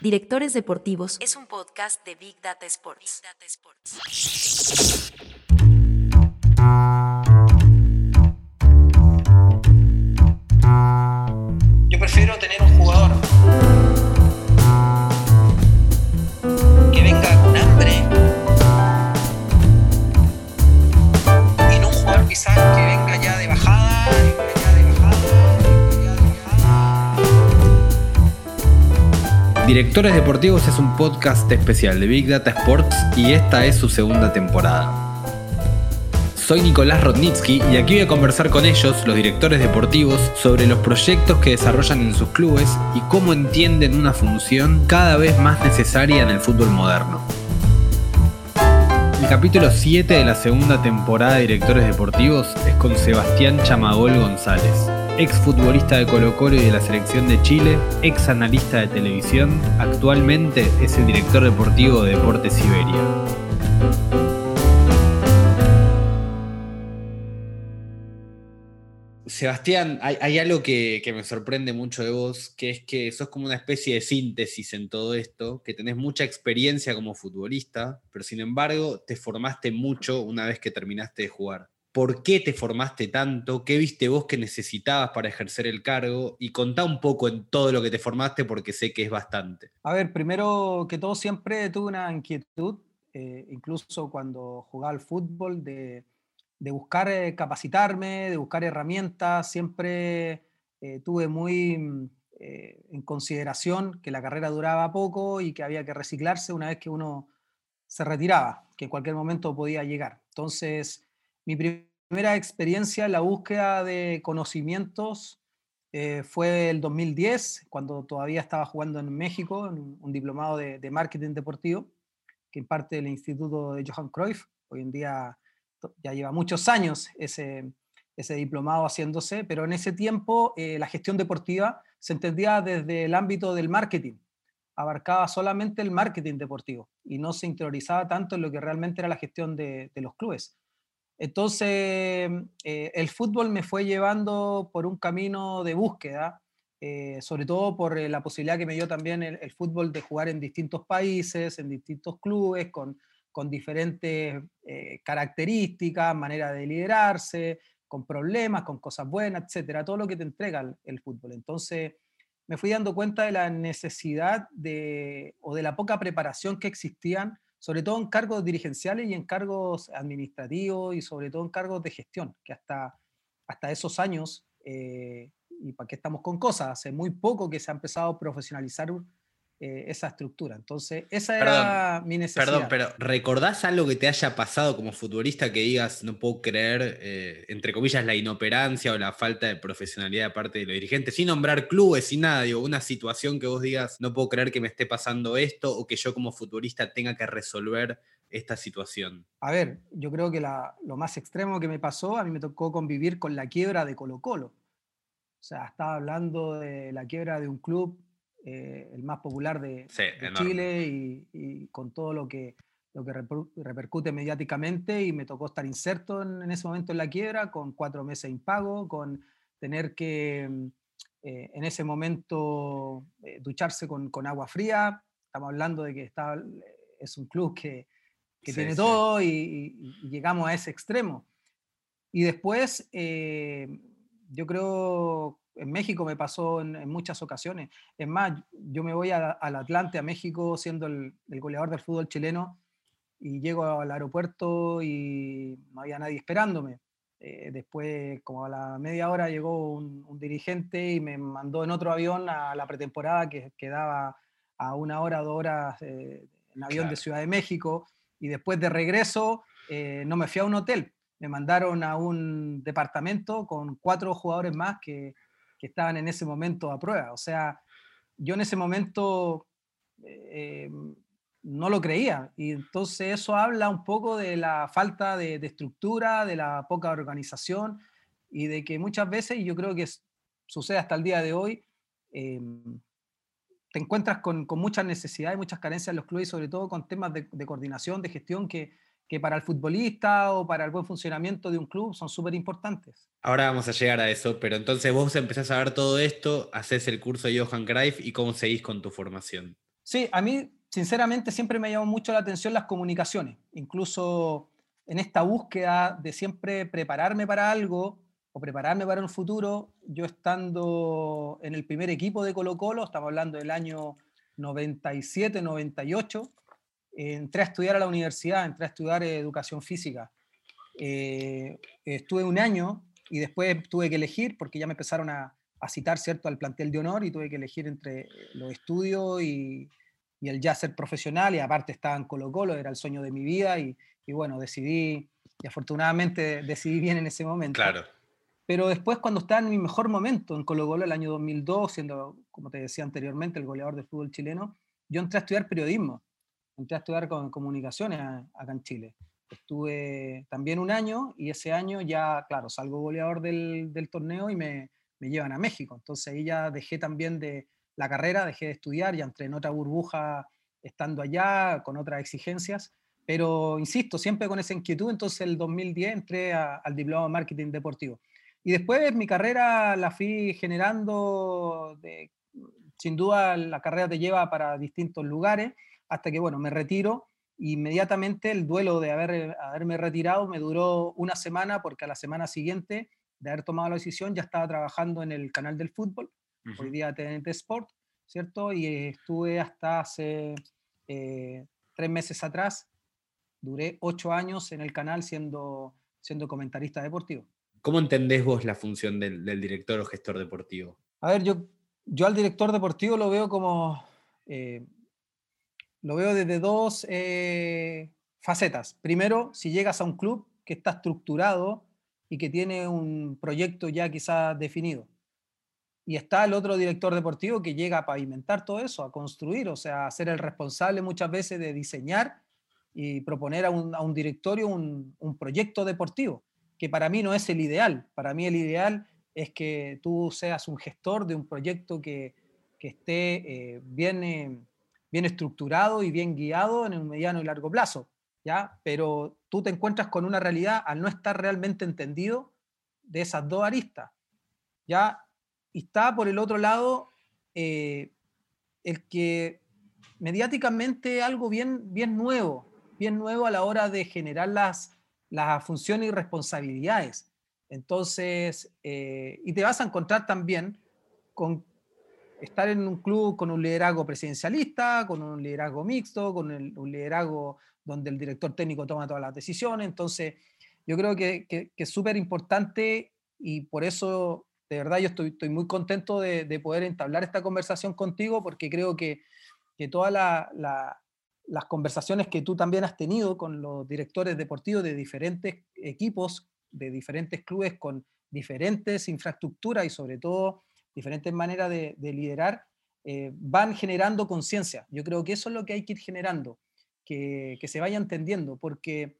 Directores Deportivos es un podcast de Big Data Sports. Yo prefiero tener un jugador que venga con hambre y no un jugador quizás que Directores Deportivos es un podcast especial de Big Data Sports y esta es su segunda temporada. Soy Nicolás Rodnitsky y aquí voy a conversar con ellos, los directores deportivos, sobre los proyectos que desarrollan en sus clubes y cómo entienden una función cada vez más necesaria en el fútbol moderno. El capítulo 7 de la segunda temporada de Directores Deportivos es con Sebastián Chamagol González, ex futbolista de Colo Colo y de la selección de Chile, ex analista de televisión, actualmente es el director deportivo de Deportes Siberia. Sebastián, hay, algo que, que me sorprende mucho de vos, que es que sos como una especie de síntesis en todo esto, que tenés mucha experiencia como futbolista, pero sin embargo te formaste mucho una vez que terminaste de jugar. ¿Por qué te formaste tanto? ¿Qué viste vos que necesitabas para ejercer el cargo? Y contá un poco en todo lo que te formaste porque sé que es bastante. A ver, primero que todo siempre tuve una inquietud, eh, incluso cuando jugaba al fútbol, de, de buscar eh, capacitarme, de buscar herramientas. Siempre eh, tuve muy mm, en consideración que la carrera duraba poco y que había que reciclarse una vez que uno se retiraba, que en cualquier momento podía llegar. Entonces, mi primera experiencia en la búsqueda de conocimientos eh, fue el 2010, cuando todavía estaba jugando en México, en un, diplomado de, marketing deportivo, que imparte el Instituto de Johan Cruyff. Hoy en día ya lleva muchos años ese, diplomado haciéndose, pero en ese tiempo eh, la gestión deportiva se entendía desde el ámbito del marketing, abarcaba solamente el marketing deportivo y no se interiorizaba tanto en lo que realmente era la gestión de los clubes. Entonces, eh, el fútbol me fue llevando por un camino de búsqueda, eh, sobre todo por eh, la posibilidad que me dio también el, fútbol de jugar en distintos países, en distintos clubes, con, con diferentes características, manera de liderarse, con problemas, con cosas buenas, etcétera, todo lo que te entrega el, el fútbol. Entonces, me fui dando cuenta de la necesidad de, o de la poca preparación que existían, sobre todo en cargos dirigenciales y en cargos administrativos y sobre todo en cargos de gestión, que hasta, hasta esos años, eh, y para qué estamos con cosas, hace muy poco que se ha empezado a profesionalizar eh, esa estructura. Entonces, esa era mi necesidad. Perdón, pero ¿recordás algo que te haya pasado como futbolista que digas, no puedo creer, eh, entre comillas, la inoperancia o la falta de profesionalidad de parte de los dirigentes, sin nombrar clubes, sin nada, digo, una situación que vos digas, no puedo creer que me esté pasando esto o que yo como futbolista tenga que resolver esta situación? A ver, yo creo que la- lo más extremo que me pasó, a mí me tocó convivir con la quiebra de Colo Colo. O sea, estaba hablando de la quiebra de un club, eh, el más popular de, Sí, de. Chile y, y con todo lo que, lo que reper- repercute mediáticamente y me tocó estar inserto en, en ese momento en la quiebra, con cuatro meses impago, con tener que mm, eh, en ese momento eh, ducharse con, con agua fría. Estamos hablando de que está, es un club que, que Sí, tiene sí. todo y, y- y llegamos a ese extremo. Y después, eh, yo creo, en México me pasó en, en muchas ocasiones. Es más, yo me voy al Atlante, a México, siendo el, el goleador del fútbol chileno, y llego al aeropuerto y no había nadie esperándome. Eh, después, como a la media hora, llegó un, un dirigente y me mandó en otro avión a la pretemporada que quedaba a una hora, dos horas eh, en avión de. Ciudad de México. Y después de regreso, eh, no me fui a un hotel, me mandaron a un departamento con cuatro jugadores más que, que estaban en ese momento a prueba. O sea, yo en ese momento eh, no lo creía. Y entonces eso habla un poco de la falta de, de estructura, de la poca organización y de que muchas veces, y yo creo que sucede hasta el día de hoy, eh, te encuentras con, con muchas necesidades, muchas carencias en los clubes, sobre todo con temas de coordinación, de gestión, que, que para el futbolista o para el buen funcionamiento de un club son súper importantes. Ahora vamos a llegar a eso, pero entonces vos empezás a ver todo esto, haces el curso de Johan Cruyff y cómo seguís con tu formación. Sí, a mí sinceramente siempre me llamó mucho la atención las comunicaciones, incluso en esta búsqueda de siempre prepararme para algo o prepararme para un futuro, yo estando en el primer equipo de Colo Colo, estamos hablando del año 97, 98, entré a estudiar a la universidad, entré a estudiar educación física. Eh, estuve un año y después tuve que elegir porque ya me empezaron a, a, citar cierto al plantel de honor y tuve que elegir entre los estudios y, y el ya ser profesional y aparte estaba en Colo Colo, era el sueño de mi vida y, y bueno, decidí y afortunadamente decidí bien en ese momento. Claro. Pero después cuando estaba en mi mejor momento en Colo Colo el año 2002, siendo, como te decía anteriormente, el goleador del fútbol chileno, yo entré a estudiar periodismo, entré a estudiar con comunicaciones acá en Chile. Estuve también un año y ese año ya, claro, salgo goleador del, del torneo y me, me, llevan a México. Entonces ahí ya dejé también de la carrera, dejé de estudiar, ya entré en otra burbuja estando allá, con otras exigencias. Pero insisto, siempre con esa inquietud, entonces el 2010 entré a, al diploma de marketing deportivo. Y después mi carrera la fui generando, de, sin duda la carrera te lleva para distintos lugares, hasta que, bueno, me retiro. Inmediatamente el duelo de haber, haberme retirado me duró una semana, porque a la semana siguiente de haber tomado la decisión ya estaba trabajando en el canal del fútbol, uh -huh. hoy día TNT Sport, ¿cierto? Y estuve hasta hace eh, tres meses atrás, duré ocho años en el canal siendo, siendo comentarista deportivo. ¿Cómo entendés vos la función del, del, director o gestor deportivo? A ver, yo, yo al director deportivo lo veo como, eh, lo veo desde dos eh, facetas. Primero, si llegas a un club que está estructurado y que tiene un proyecto ya quizás definido. Y está el otro director deportivo que llega a pavimentar todo eso, a construir, o sea, a ser el responsable muchas veces de diseñar y proponer a un, a un directorio un, un proyecto deportivo que para mí no es el ideal. Para mí el ideal es que tú seas un gestor de un proyecto que, que esté eh, bien, eh, bien estructurado y bien guiado en un mediano y largo plazo, ¿ya? Pero tú te encuentras con una realidad al no estar realmente entendido de esas dos aristas, ¿ya? Y está por el otro lado eh, el que mediáticamente algo bien, bien nuevo, bien nuevo a la hora de generar las, las funciones y responsabilidades. Entonces, eh, y te vas a encontrar también con estar en un club con un liderazgo presidencialista, con un liderazgo mixto, con un liderazgo donde el director técnico toma todas las decisiones. Entonces, yo creo que, que, es súper importante y por eso, de verdad, yo estoy, muy contento de, de, poder entablar esta conversación contigo porque creo que, que toda la, la las conversaciones que tú también has tenido con los directores deportivos de diferentes equipos, de diferentes clubes con diferentes infraestructuras y sobre todo diferentes maneras de, de liderar, eh, van generando conciencia. Yo creo que eso es lo que hay que ir generando, que, que, se vaya entendiendo, porque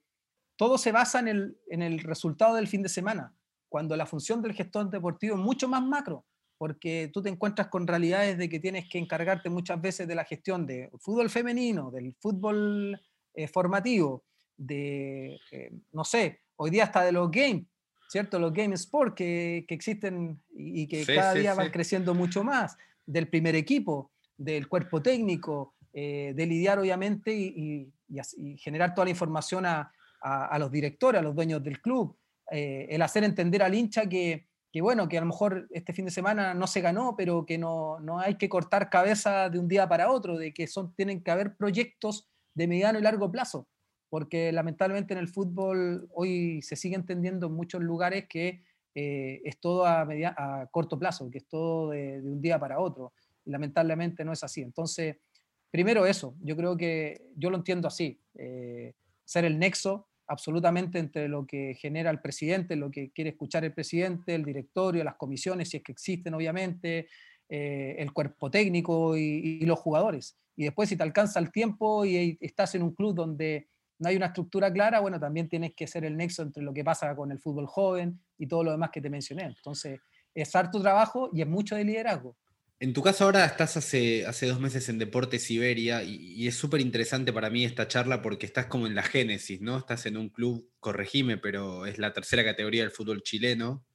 todo se basa en el, en el resultado del fin de semana, cuando la función del gestor deportivo es mucho más macro porque tú te encuentras con realidades de que tienes que encargarte muchas veces de la gestión del fútbol femenino, del fútbol eh, formativo, de, eh, no sé, hoy día hasta de los games, ¿cierto? Los game sport que, que existen y que sí, cada sí, día sí. van creciendo mucho más, del primer equipo, del cuerpo técnico, eh, de lidiar obviamente y, y, y, generar toda la información a, a, a, los directores, a los dueños del club, eh, el hacer entender al hincha que que bueno, que a lo mejor este fin de semana no se ganó, pero que no, no hay que cortar cabeza de un día para otro, de que son, tienen que haber proyectos de mediano y largo plazo, porque lamentablemente en el fútbol hoy se sigue entendiendo en muchos lugares que eh, es todo a, media, a, corto plazo, que es todo de, de, un día para otro, y lamentablemente no es así. Entonces, primero eso, yo creo que yo lo entiendo así, eh, ser el nexo absolutamente entre lo que genera el presidente, lo que quiere escuchar el presidente, el directorio, las comisiones, si es que existen obviamente, eh, el cuerpo técnico y, y, los jugadores. Y después si te alcanza el tiempo y estás en un club donde no hay una estructura clara, bueno, también tienes que ser el nexo entre lo que pasa con el fútbol joven y todo lo demás que te mencioné. Entonces, es harto trabajo y es mucho de liderazgo. En tu caso ahora estás hace, hace dos meses en Deportes Iberia y, y es súper interesante para mí esta charla porque estás como en la génesis, ¿no? Estás en un club, corregime, pero es la tercera categoría del fútbol chileno,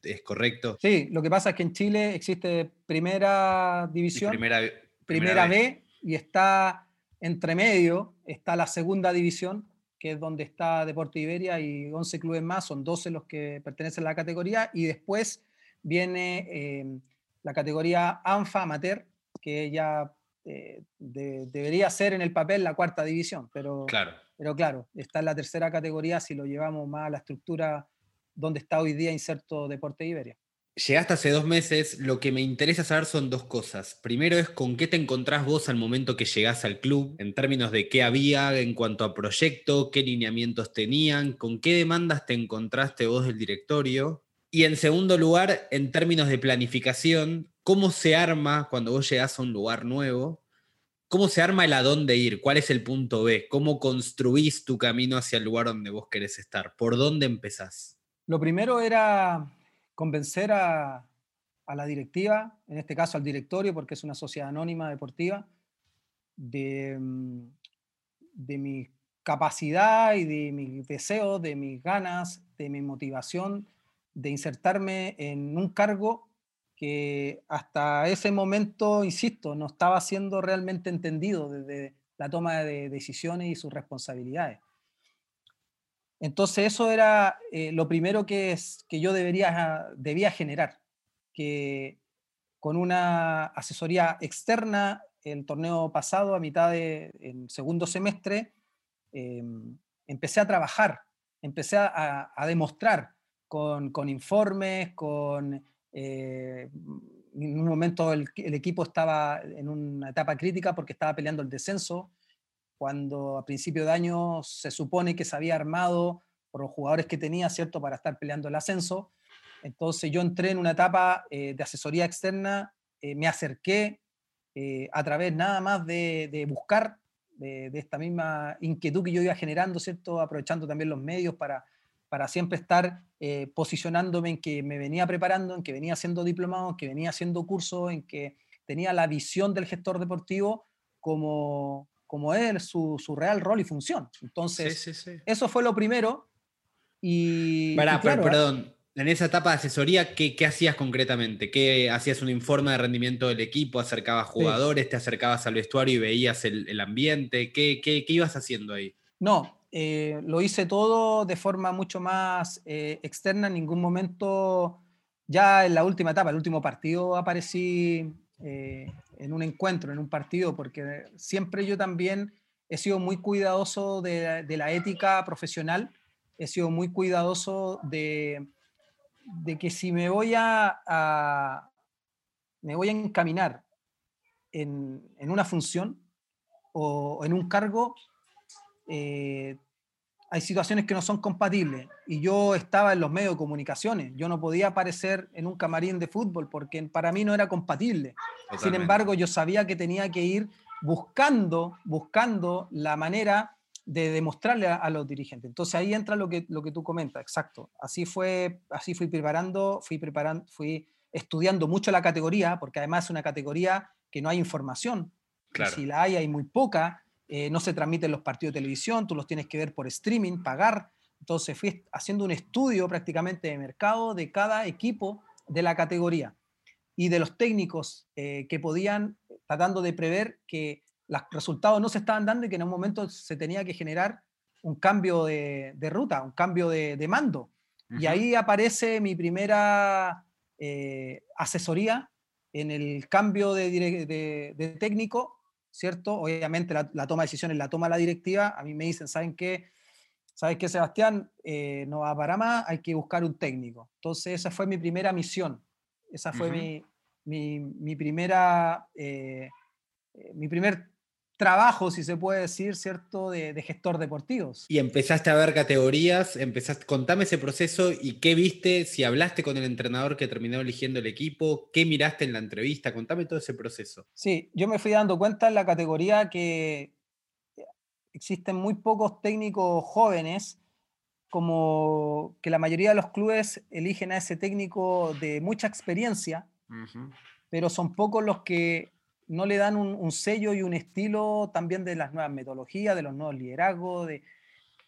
¿es correcto? Sí, lo que pasa es que en Chile existe primera división, primera, primera, primera B, B, y está entre medio, está la segunda división, que es donde está Deporte Iberia y 11 clubes más, son 12 los que pertenecen a la categoría, y después viene eh, la categoría ANFA Amateur, que ya eh, debería ser en el papel la cuarta división, pero claro. pero claro, está en la tercera categoría si lo llevamos más a la estructura donde está hoy día inserto Deporte Iberia. Llegaste hace dos meses, lo que me interesa saber son dos cosas. Primero es con qué te encontrás vos al momento que llegás al club, en términos de qué había en cuanto a proyecto, qué lineamientos tenían, con qué demandas te encontraste vos del directorio. Y en segundo lugar, en términos de planificación, ¿cómo se arma cuando vos llegás a un lugar nuevo? ¿Cómo se arma el a dónde ir? ¿Cuál es el punto B? ¿Cómo construís tu camino hacia el lugar donde vos querés estar? ¿Por dónde empezás? Lo primero era convencer a, la directiva, en este caso al directorio, porque es una sociedad anónima deportiva, de, mm, de mi capacidad y de mis deseos, de mis ganas, de mi motivación de insertarme en un cargo que hasta ese momento, insisto, no estaba siendo realmente entendido desde la toma de decisiones y sus responsabilidades. Entonces eso era eh, lo primero que, es, que yo debería, debía generar, que con una asesoría externa, el torneo pasado, a mitad del segundo semestre, em, empecé a trabajar, empecé a, demostrar con, informes, con... Eh, en un momento el, equipo estaba en una etapa crítica porque estaba peleando el descenso, cuando a principio de año se supone que se había armado por los jugadores que tenía, ¿cierto?, para estar peleando el ascenso. Entonces yo entré en una etapa eh, de asesoría externa, eh, me acerqué eh, a través nada más de, buscar, de, esta misma inquietud que yo iba generando, ¿cierto?, aprovechando también los medios para, para siempre estar posicionándome en que me venía preparando, en que venía haciendo diplomado, en que venía haciendo cursos, en que tenía la visión del gestor deportivo como, como es su, su, real rol y función. Entonces, eso fue lo primero. Y, ¿eh? perdón, en esa etapa de asesoría, ¿qué, ¿qué, hacías concretamente? ¿Qué hacías un informe de rendimiento del equipo? ¿Acercabas jugadores? ¿Te acercabas al vestuario y veías el, el ambiente? ¿Qué, ¿Qué, qué, ibas haciendo ahí? No, eh, lo hice todo de forma mucho más eh, externa. En ningún momento, ya en la última etapa, el último partido, aparecí en un encuentro, en un partido, porque siempre yo también he sido muy cuidadoso de, la ética profesional, he sido muy cuidadoso de, de que si me voy a, me voy a encaminar en, en, una función o en un cargo, eh, hay situaciones que no son compatibles. Y yo estaba en los medios de comunicaciones, yo no podía aparecer en un camarín de fútbol porque para mí no era compatible. Sin embargo, yo sabía que tenía que ir buscando, buscando la manera de demostrarle a, los dirigentes. Entonces ahí entra lo que, lo que tú comentas, exacto. Así fue, así fui preparando, fui preparando, fui estudiando mucho la categoría, porque además es una categoría que no hay información. Si la hay, hay muy poca eh, no se transmiten los partidos de televisión, tú los tienes que ver por streaming, pagar. Entonces fui haciendo un estudio prácticamente de mercado de cada equipo de la categoría y de los técnicos eh, que podían, tratando de prever que los resultados no se estaban dando y que en un momento se tenía que generar un cambio de, ruta, un cambio de, mando. Y ahí aparece mi primera eh, asesoría en el cambio de técnico ¿cierto? Obviamente la, toma de decisiones la toma la directiva. A mí me dicen, ¿saben qué? ¿Sabes qué, Sebastián? Eh, no va para más, hay que buscar un técnico. Entonces, esa fue mi primera misión. Esa fue mi, mi, mi, primera, eh, eh, mi primer trabajo, si se puede decir, ¿cierto?, de, gestor deportivos. Y empezaste a ver categorías, empezaste, contame ese proceso y qué viste, si hablaste con el entrenador que terminó eligiendo el equipo, qué miraste en la entrevista, contame todo ese proceso. Sí, yo me fui dando cuenta en la categoría que existen muy pocos técnicos jóvenes, como que la mayoría de los clubes eligen a ese técnico de mucha experiencia, pero son pocos los que no le dan un, sello y un estilo también de las nuevas metodologías, de los nuevos liderazgos. De...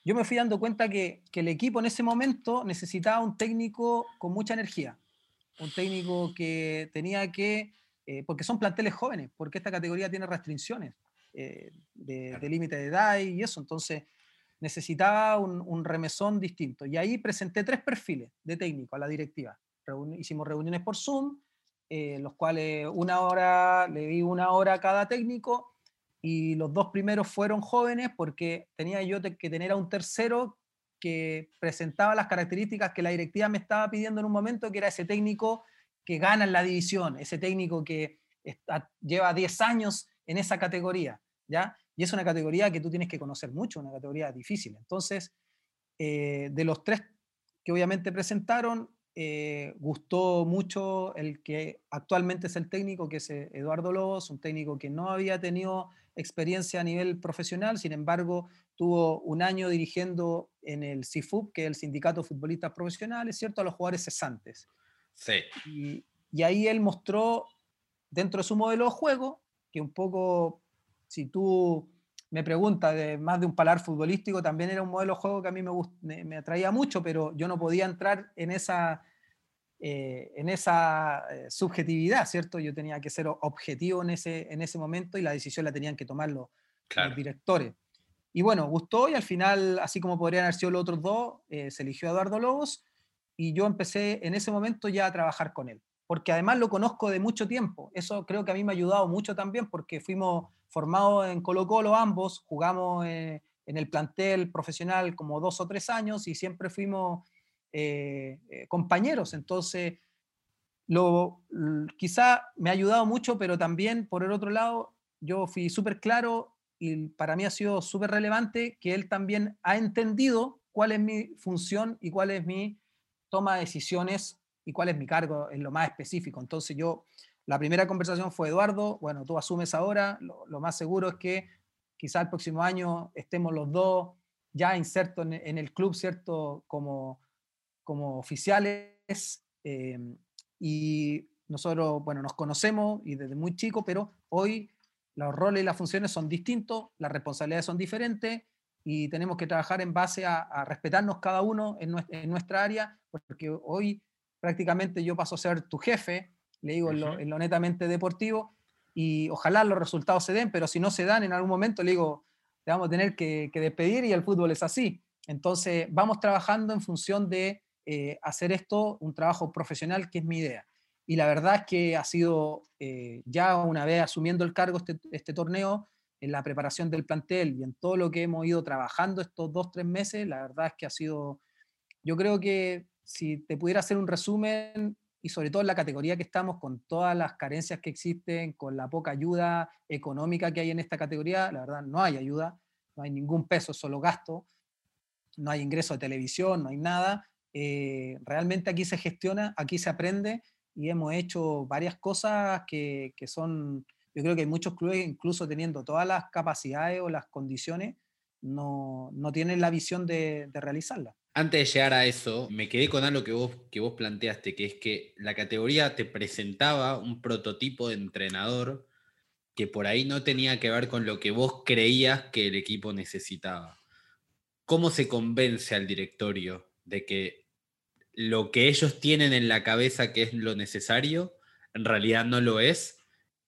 Yo me fui dando cuenta que, el equipo en ese momento necesitaba un técnico con mucha energía, un técnico que tenía que eh, porque son planteles jóvenes, porque esta categoría tiene restricciones eh, de, límite de edad y eso, entonces necesitaba un, remesón distinto. Y ahí presenté tres perfiles de técnico a la directiva. hicimos reuniones por Zoom, eh, los cuales una hora, le di una hora a cada técnico y los dos primeros fueron jóvenes porque tenía yo que tener a un tercero que presentaba las características que la directiva me estaba pidiendo en un momento, que era ese técnico que gana en la división, ese técnico que lleva 10 años en esa categoría, ¿ya? Y es una categoría que tú tienes que conocer mucho, una categoría difícil. Entonces, eh, de los tres que obviamente presentaron, eh, gustó mucho el que actualmente es el técnico, que es eh, Eduardo Lobos, un técnico que no había tenido experiencia a nivel profesional, sin embargo, tuvo un año dirigiendo en el CIFUP, que es el Sindicato de Futbolistas Profesionales, ¿cierto? A los jugadores cesantes. Sí. Y, y ahí él mostró, dentro de su modelo de juego, que un poco, si tú me preguntas de más de un palar futbolístico, también era un modelo de juego que a mí me, me, atraía mucho, pero yo no podía entrar en esa, eh, en esa eh, subjetividad, ¿cierto? Yo tenía que ser objetivo en ese, en ese momento y la decisión la tenían que tomar los, directores. Y bueno, gustó y al final, así como podrían haber sido los otros dos, eh, se eligió a Eduardo Lobos y yo empecé en ese momento ya a trabajar con él, porque además lo conozco de mucho tiempo. Eso creo que a mí me ha ayudado mucho también porque fuimos formados en Colo Colo ambos, jugamos eh, en el plantel profesional como dos o tres años y siempre fuimos eh, eh, compañeros. Entonces, lo, quizá me ha ayudado mucho, pero también por el otro lado, yo fui súper claro y para mí ha sido súper relevante que él también ha entendido cuál es mi función y cuál es mi toma de decisiones y cuál es mi cargo en lo más específico. Entonces yo, la primera conversación fue, Eduardo, bueno, tú asumes ahora, lo, más seguro es que quizá el próximo año estemos los dos ya insertos en, el club, ¿cierto? Como, como oficiales. Eh, y nosotros, bueno, nos conocemos y desde muy chico, pero hoy los roles y las funciones son distintos, las responsabilidades son diferentes y tenemos que trabajar en base a, respetarnos cada uno en nuestra, área, porque hoy prácticamente yo paso a ser tu jefe, le digo en, lo, netamente deportivo, y ojalá los resultados se den, pero si no se dan en algún momento, le digo, te vamos a tener que, despedir y el fútbol es así. Entonces, vamos trabajando en función de eh, hacer esto un trabajo profesional, que es mi idea. Y la verdad es que ha sido, eh, ya una vez asumiendo el cargo este, este torneo, en la preparación del plantel y en todo lo que hemos ido trabajando estos dos, tres meses, la verdad es que ha sido, yo creo que si te pudiera hacer un resumen, y sobre todo en la categoría que estamos, con todas las carencias que existen, con la poca ayuda económica que hay en esta categoría, la verdad no hay ayuda, no hay ningún peso, solo gasto, no hay ingreso de televisión, no hay nada. Eh, realmente aquí se gestiona, aquí se aprende y hemos hecho varias cosas que, que son yo creo que hay muchos clubes, incluso teniendo todas las capacidades o las condiciones, no, no tienen la visión de, de, realizarla. Antes de llegar a eso, me quedé con algo que vos, que vos planteaste, que es que la categoría te presentaba un prototipo de entrenador que por ahí no tenía que ver con lo que vos creías que el equipo necesitaba. ¿Cómo se convence al directorio de que lo que ellos tienen en la cabeza que es lo necesario, en realidad no lo es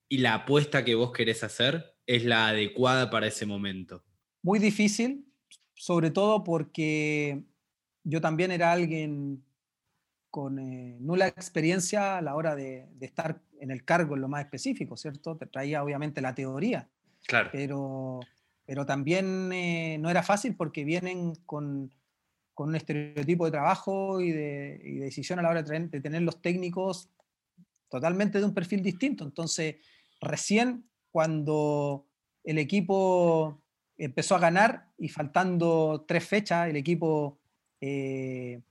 y la apuesta que vos querés hacer es la adecuada para ese momento? Muy difícil, sobre todo porque yo también era alguien con eh, nula experiencia a la hora de, estar en el cargo en lo más específico, ¿cierto? Te traía obviamente la teoría, claro. pero, pero también eh, no era fácil porque vienen con, con, un estereotipo de trabajo y de, y de decisión a la hora de, de tener los técnicos totalmente de un perfil distinto. Entonces, recién cuando el equipo empezó a ganar y faltando tres fechas, el equipo eh,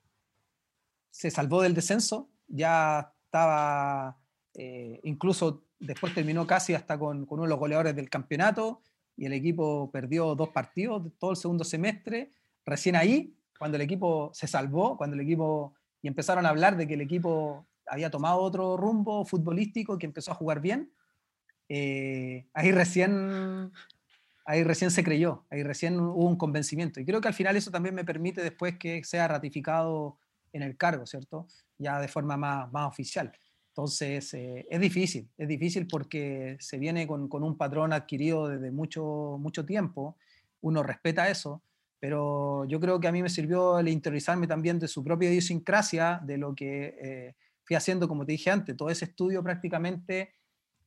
se salvó del descenso, ya estaba, eh, incluso después terminó casi hasta con, uno de los goleadores del campeonato y el equipo perdió dos partidos todo el segundo semestre. Recién ahí, cuando el equipo se salvó, cuando el equipo, y empezaron a hablar de que el equipo había tomado otro rumbo futbolístico, que empezó a jugar bien, eh, ahí, recién, ahí recién se creyó, ahí recién hubo un convencimiento. Y creo que al final eso también me permite después que sea ratificado en el cargo, ¿cierto? Ya de forma más, más oficial. Entonces, eh, es difícil, es difícil porque se viene con, con, un patrón adquirido desde mucho, mucho tiempo, uno respeta eso, pero yo creo que a mí me sirvió el interiorizarme también de su propia idiosincrasia, de lo que eh, fui haciendo, como te dije antes, todo ese estudio prácticamente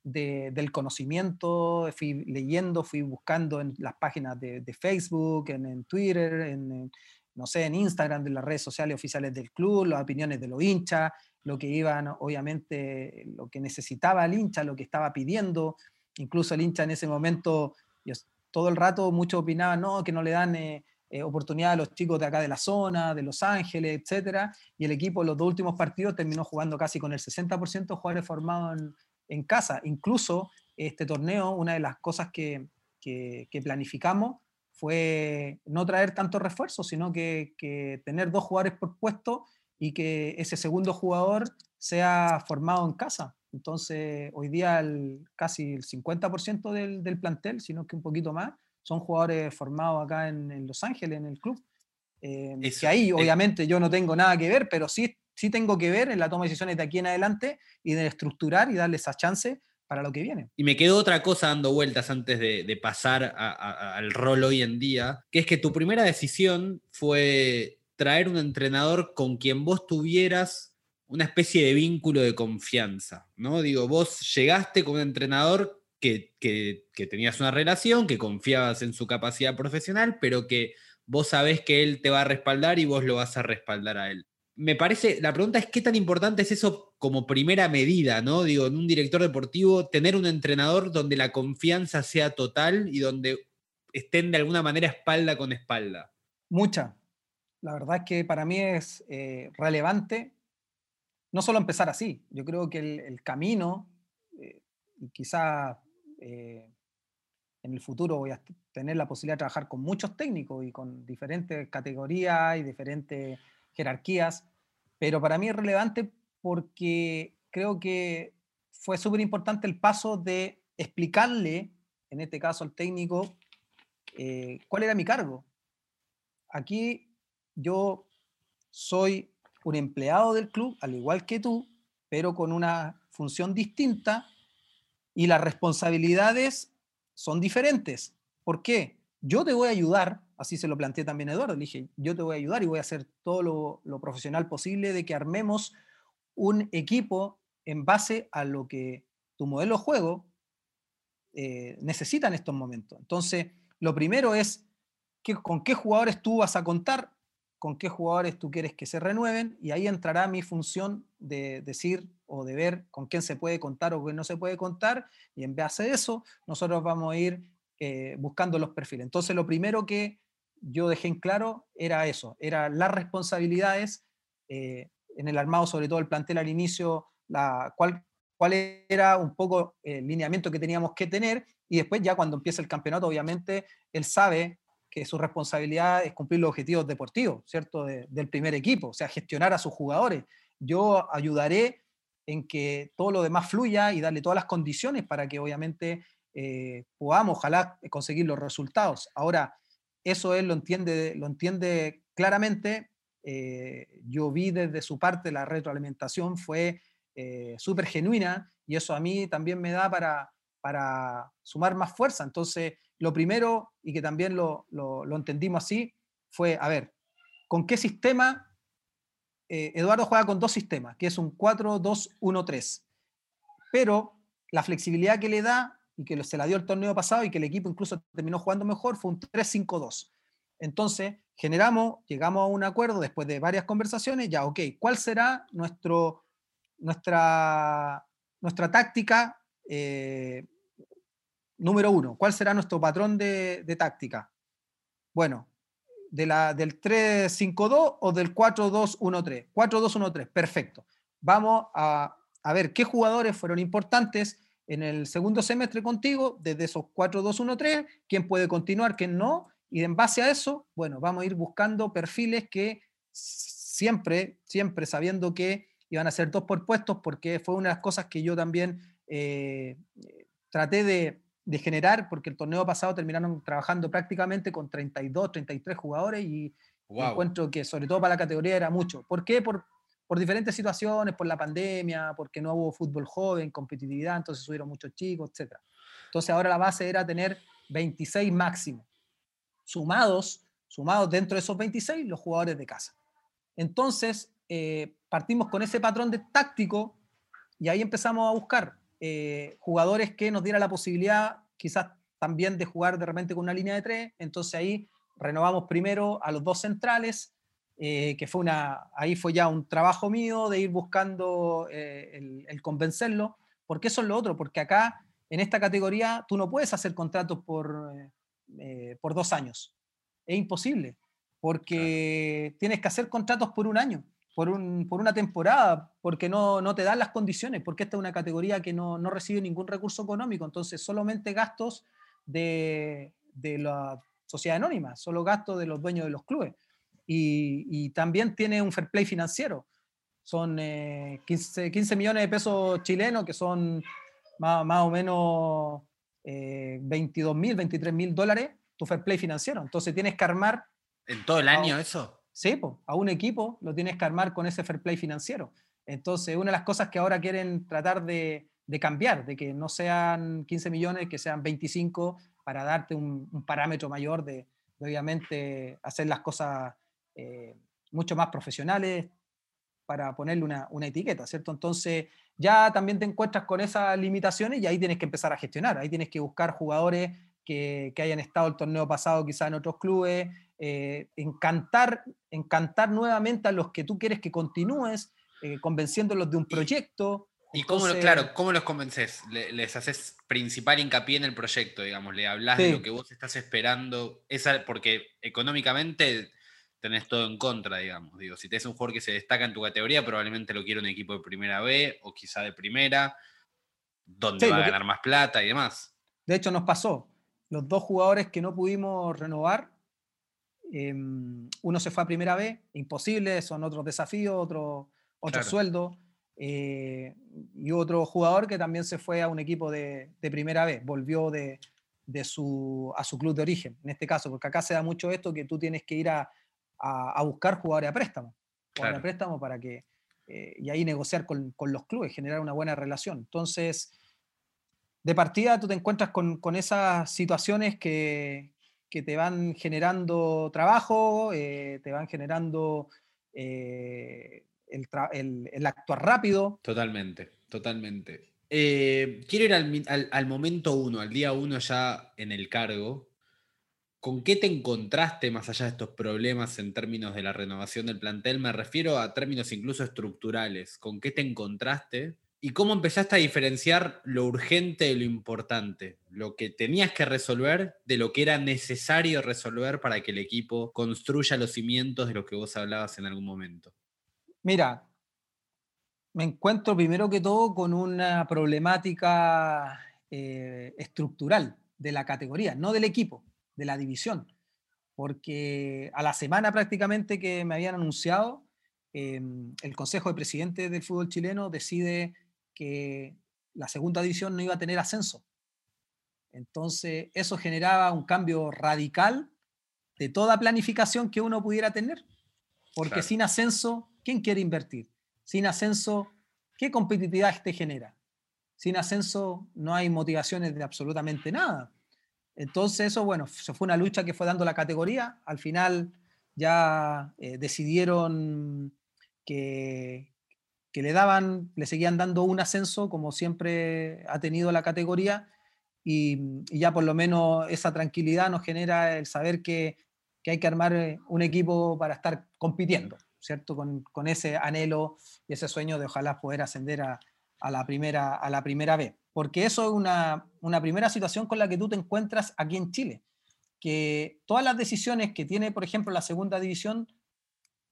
de, del conocimiento, fui leyendo, fui buscando en las páginas de, Facebook, en, en Twitter, en, no sé, en Instagram, de las redes sociales oficiales del club, las opiniones de los hinchas, lo que iban, obviamente, lo que necesitaba el hincha, lo que estaba pidiendo. Incluso el hincha en ese momento, todo el rato muchos opinaban, no, que no le dan eh, eh, oportunidad a los chicos de acá de la zona, de Los Ángeles, etcétera. Y el equipo los dos últimos partidos terminó jugando casi con el 60% de jugadores formados en, casa. Incluso este torneo, una de las cosas que, que, planificamos fue no traer tantos refuerzos, sino que, que, tener dos jugadores por puesto y que ese segundo jugador sea formado en casa. Entonces, hoy día casi el 50% del, del, plantel, sino que un poquito más, son jugadores formados acá en, Los Ángeles, en el club. Eh, que ahí, obviamente, yo no tengo nada que ver, pero sí, sí tengo que ver en la toma de decisiones de aquí en adelante y de estructurar y darle esa chance para lo que viene. Y me quedó otra cosa dando vueltas antes de, pasar al rol hoy en día, que es que tu primera decisión fue traer un entrenador con quien vos tuvieras una especie de vínculo de confianza, ¿no? Digo, vos llegaste con un entrenador que, que, tenías una relación, que confiabas en su capacidad profesional, pero que vos sabés que él te va a respaldar y vos lo vas a respaldar a él. Me parece, la pregunta es qué tan importante es eso como primera medida, ¿no? Digo, en un director deportivo, tener un entrenador donde la confianza sea total y donde estén de alguna manera espalda con espalda. Mucha, la verdad es que para mí es eh, relevante no solo empezar así, yo creo que el, camino, eh, y quizá eh, en el futuro voy a tener la posibilidad de trabajar con muchos técnicos y con diferentes categorías y diferentes jerarquías, pero para mí es relevante porque creo que fue súper importante el paso de explicarle, en este caso al técnico, cuál era mi cargo. Aquí yo soy un empleado del club, al igual que tú, pero con una función distinta y las responsabilidades son diferentes. ¿Por qué? Yo te voy a ayudar, así se lo planteé también a Eduardo, le dije, yo te voy a ayudar y voy a hacer todo lo, profesional posible de que armemos un equipo en base a lo que tu modelo de juego eh, necesita en estos momentos. Entonces, lo primero es que, con qué jugadores tú vas a contar con qué jugadores tú quieres que se renueven y ahí entrará mi función de decir o de ver con quién se puede contar o quién no se puede contar y en base a eso nosotros vamos a ir eh, buscando los perfiles. Entonces lo primero que yo dejé en claro era eso, eran las responsabilidades eh, en el armado, sobre todo el plantel al inicio, la, cuál, cuál era un poco el lineamiento que teníamos que tener y después ya cuando empieza el campeonato obviamente él sabe que su responsabilidad es cumplir los objetivos deportivos, ¿cierto? del primer equipo, o sea, gestionar a sus jugadores. Yo ayudaré en que todo lo demás fluya y darle todas las condiciones para que obviamente eh, podamos, ojalá, conseguir los resultados. Ahora, eso él lo entiende, lo entiende claramente. Eh, yo vi desde su parte la retroalimentación fue eh, súper genuina y eso a mí también me da para, para sumar más fuerza. Entonces, lo primero, y que también lo, entendimos así, fue, a ver, ¿con qué sistema? Eh, Eduardo juega con dos sistemas, que es un 4-2-1-3, pero la flexibilidad que le da y que se la dio el torneo pasado y que el equipo incluso terminó jugando mejor fue un 3-5-2. Entonces, generamos, llegamos a un acuerdo después de varias conversaciones, ya, ok, ¿cuál será nuestro, nuestra, nuestra táctica eh, número uno, ¿cuál será nuestro patrón de, táctica? Bueno, de la, del 3-5-2 o del 4-2-1-3. 4-2-1-3, perfecto. Vamos a, a, ver qué jugadores fueron importantes en el segundo semestre contigo, desde esos 4-2-1-3, quién puede continuar, quién no, y en base a eso, bueno, vamos a ir buscando perfiles que siempre, siempre sabiendo que iban a ser dos por puestos, porque fue una de las cosas que yo también eh, traté de, de generar, porque el torneo pasado terminaron trabajando prácticamente con 32, 33 jugadores y encuentro que sobre todo para la categoría era mucho. ¿Por qué? Por, por diferentes situaciones, por la pandemia, porque no hubo fútbol joven, competitividad, entonces subieron muchos chicos, etc. Entonces ahora la base era tener 26 máximo, sumados, sumados dentro de esos 26 los jugadores de casa. Entonces eh, partimos con ese patrón de táctico y ahí empezamos a buscar eh, jugadores que nos dieran la posibilidad quizás también de jugar de repente con una línea de tres, entonces ahí renovamos primero a los dos centrales, eh, que fue una, ahí fue ya un trabajo mío de ir buscando el, el, convencerlo, porque eso es lo otro, porque acá en esta categoría tú no puedes hacer contratos por, eh, por dos años. Es imposible, porque tienes que hacer contratos por un año, por, un, por una temporada, porque no, no, te dan las condiciones, porque esta es una categoría que no, no recibe ningún recurso económico, entonces solamente gastos de, de la sociedad anónima, solo gastos de los dueños de los clubes. Y, y también tiene un fair play financiero. Son 15, eh, 15 millones de pesos chilenos, que son más, más o menos eh, 22 mil, 23 mil dólares tu fair play financiero. Entonces tienes que armar... ¿En todo el año eso? Sí, pues, a un equipo lo tienes que armar con ese fair play financiero. Entonces, una de las cosas que ahora quieren tratar de, de cambiar, de que no sean 15 millones, que sean 25, para darte un, un parámetro mayor de, de, obviamente, hacer las cosas eh, mucho más profesionales, para ponerle una, una, etiqueta, ¿cierto? Entonces ya también te encuentras con esas limitaciones y ahí tienes que empezar a gestionar, ahí tienes que buscar jugadores que, que hayan estado el torneo pasado quizá en otros clubes, eh, encantar, encantar nuevamente a los que tú quieres que continúes, eh, convenciéndolos de un proyecto. ¿Y cómo, claro, cómo los convences? Les haces principal hincapié en el proyecto, digamos, le hablas sí. de lo que vos estás esperando, esa, porque económicamente tenés todo en contra, digamos. Digo, si tenés un jugador que se destaca en tu categoría, probablemente lo quiera un equipo de primera B o quizá de primera, donde sí, va a ganar que... más plata y demás. De hecho, nos pasó. Los dos jugadores que no pudimos renovar, eh, uno se fue a primera B, imposible, son otros desafíos, otro, otro claro. sueldo. Eh, y otro jugador que también se fue a un equipo de, de primera B, volvió de, de su, a su club de origen, en este caso, porque acá se da mucho esto que tú tienes que ir a, a, a buscar jugadores a préstamo, jugadores claro. a préstamo para que, eh, y ahí negociar con, con, los clubes, generar una buena relación. Entonces, de partida tú te encuentras con, con esas situaciones que, que, te van generando trabajo, eh, te van generando eh, el, el, el, actuar rápido. Totalmente, totalmente. Quiero ir al, al, al momento uno, al día uno ya en el cargo. ¿Con qué te encontraste más allá de estos problemas en términos de la renovación del plantel? Me refiero a términos incluso estructurales. ¿Con qué te encontraste? ¿Y cómo empezaste a diferenciar lo urgente de lo importante? Lo que tenías que resolver de lo que era necesario resolver para que el equipo construya los cimientos de lo que vos hablabas en algún momento. Mira, me encuentro primero que todo con una problemática eh, estructural de la categoría, no del equipo de la división, porque a la semana prácticamente que me habían anunciado, eh, el Consejo de Presidentes del fútbol chileno decide que la segunda división no iba a tener ascenso. Entonces, eso generaba un cambio radical de toda planificación que uno pudiera tener, porque claro. sin ascenso, ¿quién quiere invertir? Sin ascenso, ¿qué competitividad te genera? Sin ascenso no hay motivaciones de absolutamente nada. Entonces eso, bueno, se fue una lucha que fue dando la categoría. Al final ya eh, decidieron que, que, le daban, le seguían dando un ascenso como siempre ha tenido la categoría y, y ya por lo menos esa tranquilidad nos genera el saber que, que, hay que armar eh, un equipo para estar compitiendo, ¿cierto? Con, con ese anhelo y ese sueño de ojalá poder ascender a, a la primera, a la primera B porque eso es una, una, primera situación con la que tú te encuentras aquí en Chile, que todas las decisiones que tiene, por ejemplo, la segunda división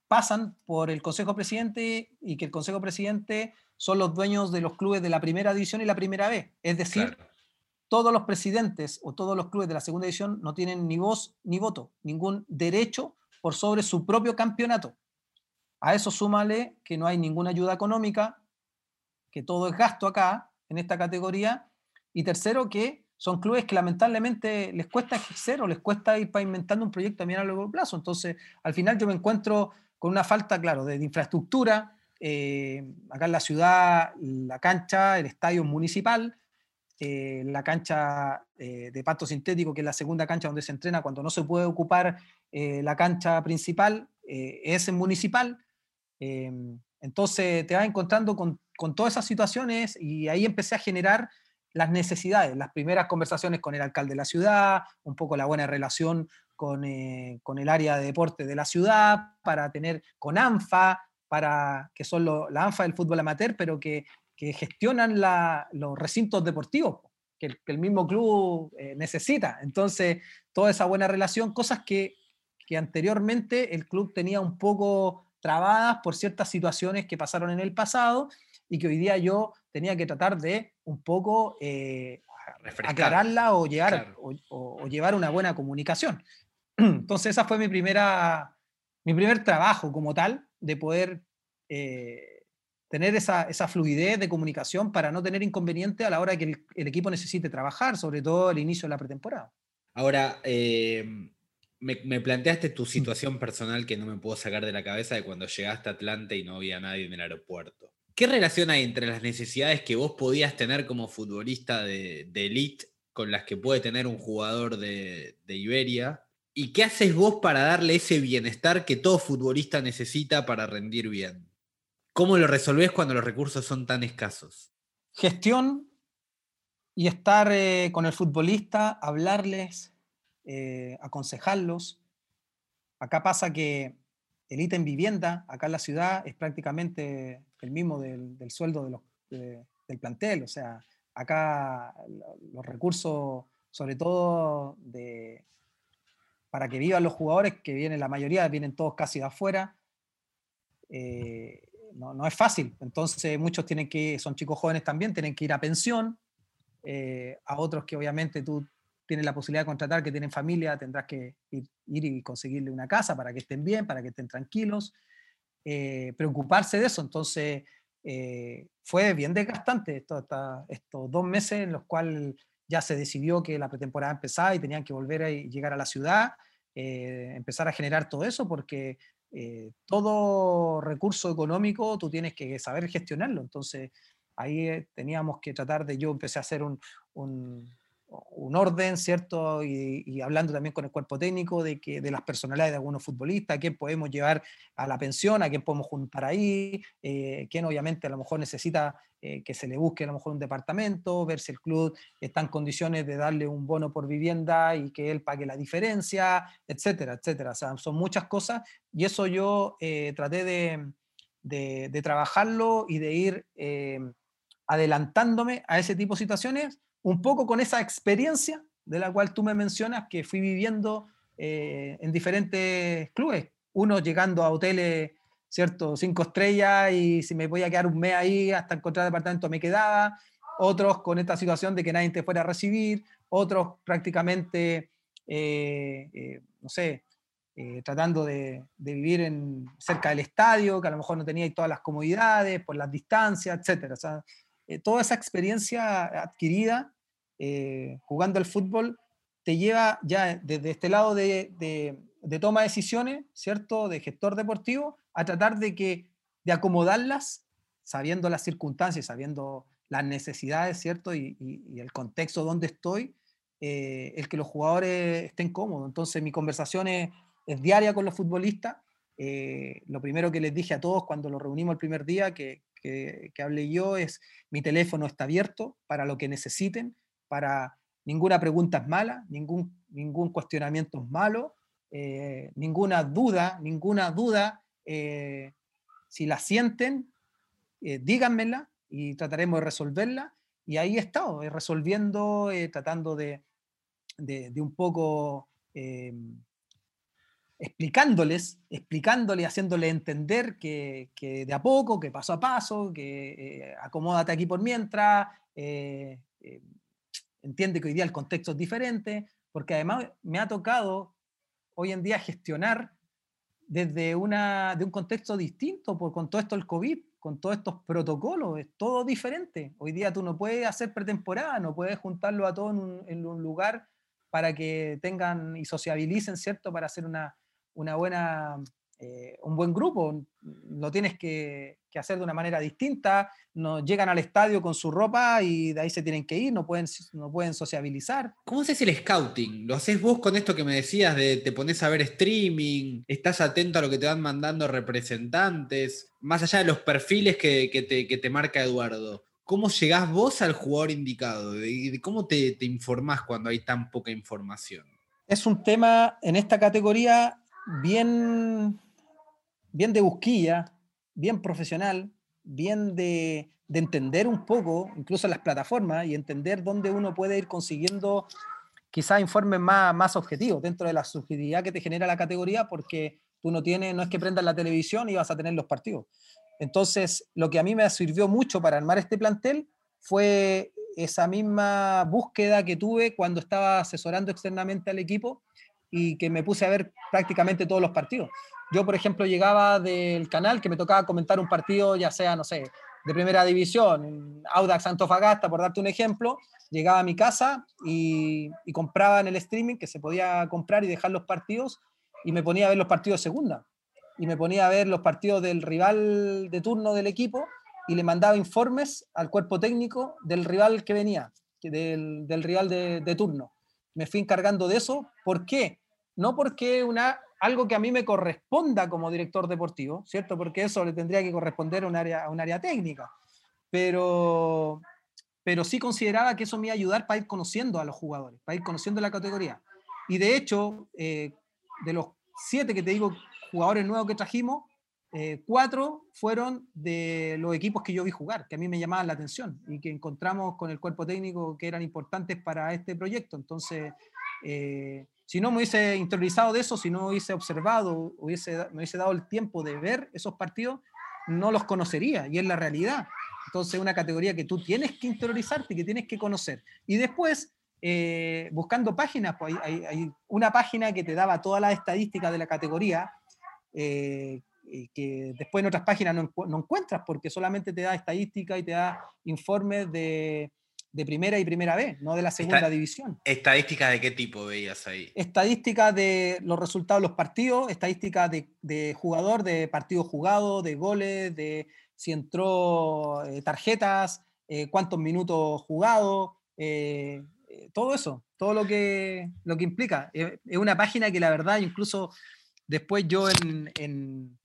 pasan por el Consejo Presidente y que el Consejo Presidente son los dueños de los clubes de la primera división y la primera B. Es decir, claro. todos los presidentes o todos los clubes de la segunda división no tienen ni voz ni voto, ningún derecho por sobre su propio campeonato. A eso súmale que no hay ninguna ayuda económica, que todo es gasto acá, en esta categoría. Y tercero, que son clubes que lamentablemente les cuesta ejercer o les cuesta ir pavimentando un proyecto también a largo plazo. Entonces, al final yo me encuentro con una falta, claro, de, de infraestructura, acá en la ciudad, la cancha, el estadio municipal, la cancha de pasto sintético, que es la segunda cancha donde se entrena cuando no se puede ocupar la cancha principal, es municipal. Entonces te vas encontrando con, con todas esas situaciones y ahí empecé a generar las necesidades, las primeras conversaciones con el alcalde de la ciudad, un poco la buena relación con, eh, con el área de deporte de la ciudad, para tener con ANFA, para, que son la ANFA del fútbol amateur, pero que, que gestionan los recintos deportivos que el, mismo club eh, necesita. Entonces, toda esa buena relación, cosas que, que anteriormente el club tenía un poco trabadas por ciertas situaciones que pasaron en el pasado y que hoy día yo tenía que tratar de un poco eh, aclararla o, llegar, o, llevar una buena comunicación. Entonces esa fue mi, primera, mi primer trabajo como tal, de poder eh, tener esa, esa, fluidez de comunicación para no tener inconveniente a la hora que el, equipo necesite trabajar, sobre todo al inicio de la pretemporada. Ahora, eh, me, me, planteaste tu situación personal que no me puedo sacar de la cabeza de cuando llegaste a Atlanta y no había nadie en el aeropuerto. ¿Qué relación hay entre las necesidades que vos podías tener como futbolista de, elite con las que puede tener un jugador de, Iberia? ¿Y qué haces vos para darle ese bienestar que todo futbolista necesita para rendir bien? ¿Cómo lo resolvés cuando los recursos son tan escasos? Gestión y estar eh, con el futbolista, hablarles, eh, aconsejarlos. Acá pasa que el ítem vivienda, acá en la ciudad, es prácticamente el mismo del, sueldo del plantel. O sea, acá los recursos, sobre todo de, para que vivan los jugadores, que vienen la mayoría, vienen todos casi de afuera, eh, no, es fácil. Entonces muchos tienen que, son chicos jóvenes también, tienen que ir a pensión, eh, a otros que obviamente tú tienes la posibilidad de contratar, que tienen familia, tendrás que ir, ir y conseguirle una casa para que estén bien, para que estén tranquilos. Eh, preocuparse de eso. Entonces, eh, fue bien desgastante esto, estos dos meses en los cuales ya se decidió que la pretemporada empezaba y tenían que volver a llegar a la ciudad, eh, empezar a generar todo eso, porque todo recurso económico tú tienes que saber gestionarlo. Entonces, ahí teníamos que tratar de, yo empecé a hacer un un orden, ¿cierto? Y, hablando también con el cuerpo técnico de, que, de las personalidades de algunos futbolistas, a quién podemos llevar a la pensión, a quién podemos juntar ahí, eh, quién obviamente a lo mejor necesita eh, que se le busque a lo mejor un departamento, ver si el club está en condiciones de darle un bono por vivienda y que él pague la diferencia, etcétera, etcétera. O sea, son muchas cosas y eso yo eh, traté de, de, trabajarlo y de ir adelantándome a ese tipo de situaciones un poco con esa experiencia de la cual tú me mencionas que fui viviendo eh, en diferentes clubes. Uno llegando a hoteles, ¿cierto? Cinco estrellas y si me podía quedar un mes ahí hasta encontrar departamento me quedaba. Otros con esta situación de que nadie te fuera a recibir. Otros prácticamente, eh, eh, no sé, tratando de, vivir en, cerca del estadio, que a lo mejor no tenía todas las comodidades por las distancias, etc. Toda esa experiencia adquirida eh, jugando al fútbol te lleva ya desde este lado de, toma de decisiones, ¿cierto? De gestor deportivo, a tratar de, que, de acomodarlas sabiendo las circunstancias, sabiendo las necesidades, ¿cierto? Y, el contexto donde estoy, eh, el que los jugadores estén cómodos. Entonces mi conversación es, diaria con los futbolistas. Eh, lo primero que les dije a todos cuando los reunimos el primer día que, que, que hablé yo es, mi teléfono está abierto para lo que necesiten para ninguna pregunta es mala, ningún, ningún cuestionamiento es malo, eh, ninguna duda, ninguna duda, eh, si la sienten, eh, díganmela y trataremos de resolverla. Y ahí he estado, resolviendo, tratando de, de, un poco explicándoles, explicándoles, haciéndoles entender que, que, de a poco, que paso a paso, que acomódate aquí por mientras, entiende que hoy día el contexto es diferente, porque además me ha tocado hoy en día gestionar desde una, de un contexto distinto, por, con todo esto el COVID, con todos estos protocolos, es todo diferente. Hoy día tú no puedes hacer pretemporada, no puedes juntarlo a todos en un, lugar para que tengan y sociabilicen, ¿cierto? Para hacer una, una buena eh, un buen grupo, lo tienes que, hacer de una manera distinta, no llegan al estadio con su ropa y de ahí se tienen que ir, no pueden, no pueden sociabilizar. ¿Cómo haces el scouting? ¿Lo haces vos con esto que me decías de te pones a ver streaming? ¿Estás atento a lo que te van mandando representantes? Más allá de los perfiles que, te, marca Eduardo. ¿Cómo llegás vos al jugador indicado? ¿Y cómo te, te informás cuando hay tan poca información? Es un tema en esta categoría bien bien de busquilla, bien profesional, bien de, entender un poco, incluso las plataformas, y entender dónde uno puede ir consiguiendo quizás informes más, más objetivos dentro de la subjetividad que te genera la categoría, porque tú no tienes, no es que prendas la televisión y vas a tener los partidos. Entonces, lo que a mí me sirvió mucho para armar este plantel fue esa misma búsqueda que tuve cuando estaba asesorando externamente al equipo y que me puse a ver prácticamente todos los partidos. Yo, por ejemplo, llegaba del canal que me tocaba comentar un partido, ya sea, no sé, de primera división, Audax Antofagasta, por darte un ejemplo, llegaba a mi casa y, compraba en el streaming, que se podía comprar y dejar los partidos, y me ponía a ver los partidos de segunda. Y me ponía a ver los partidos del rival de turno del equipo y le mandaba informes al cuerpo técnico del rival que venía, del, rival de, de turno. Me fui encargando de eso. ¿Por qué? No porque una algo que a mí me corresponda como director deportivo, ¿cierto? Porque eso le tendría que corresponder a un área, a un área técnica. Pero, pero sí consideraba que eso me iba a ayudar para ir conociendo a los jugadores, para ir conociendo la categoría. Y de hecho, eh, de los siete que te digo jugadores nuevos que trajimos, eh, cuatro fueron de los equipos que yo vi jugar, que a mí me llamaban la atención y que encontramos con el cuerpo técnico que eran importantes para este proyecto. Entonces, eh, si no me hubiese interiorizado de eso, si no hubiese observado, hubiese, me hubiese dado el tiempo de ver esos partidos, no los conocería, y es la realidad. Entonces, una categoría que tú tienes que interiorizarte, que tienes que conocer. Y después, eh, buscando páginas, pues hay, una página que te daba todas las estadísticas de la categoría, eh, que después en otras páginas no, no, encuentras, porque solamente te da estadística y te da informes de, de primera y primera B, no de la segunda división. ¿Estadísticas de qué tipo veías ahí? Estadísticas de los resultados de los partidos, estadísticas de, jugador, de partidos jugados, de goles, de si entró eh, tarjetas, eh, cuántos minutos jugados, eh, todo eso, todo lo que, lo que implica. es una página que la verdad incluso después yo en en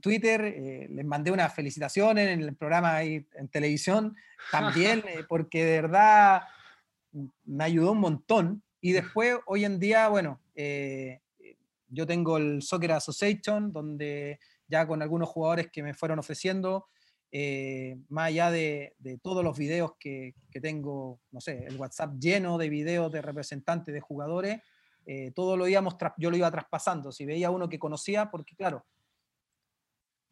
Twitter, eh, les mandé unas felicitaciones en el programa ahí en televisión también, eh, porque de verdad me ayudó un montón. Y después, hoy en día, bueno, eh, yo tengo el Soccer Association, donde ya con algunos jugadores que me fueron ofreciendo, más allá de, todos los videos que, que, tengo, no sé, el WhatsApp lleno de videos de representantes de jugadores, todo lo íbamos, yo lo iba traspasando. Si veía uno que conocía, porque claro,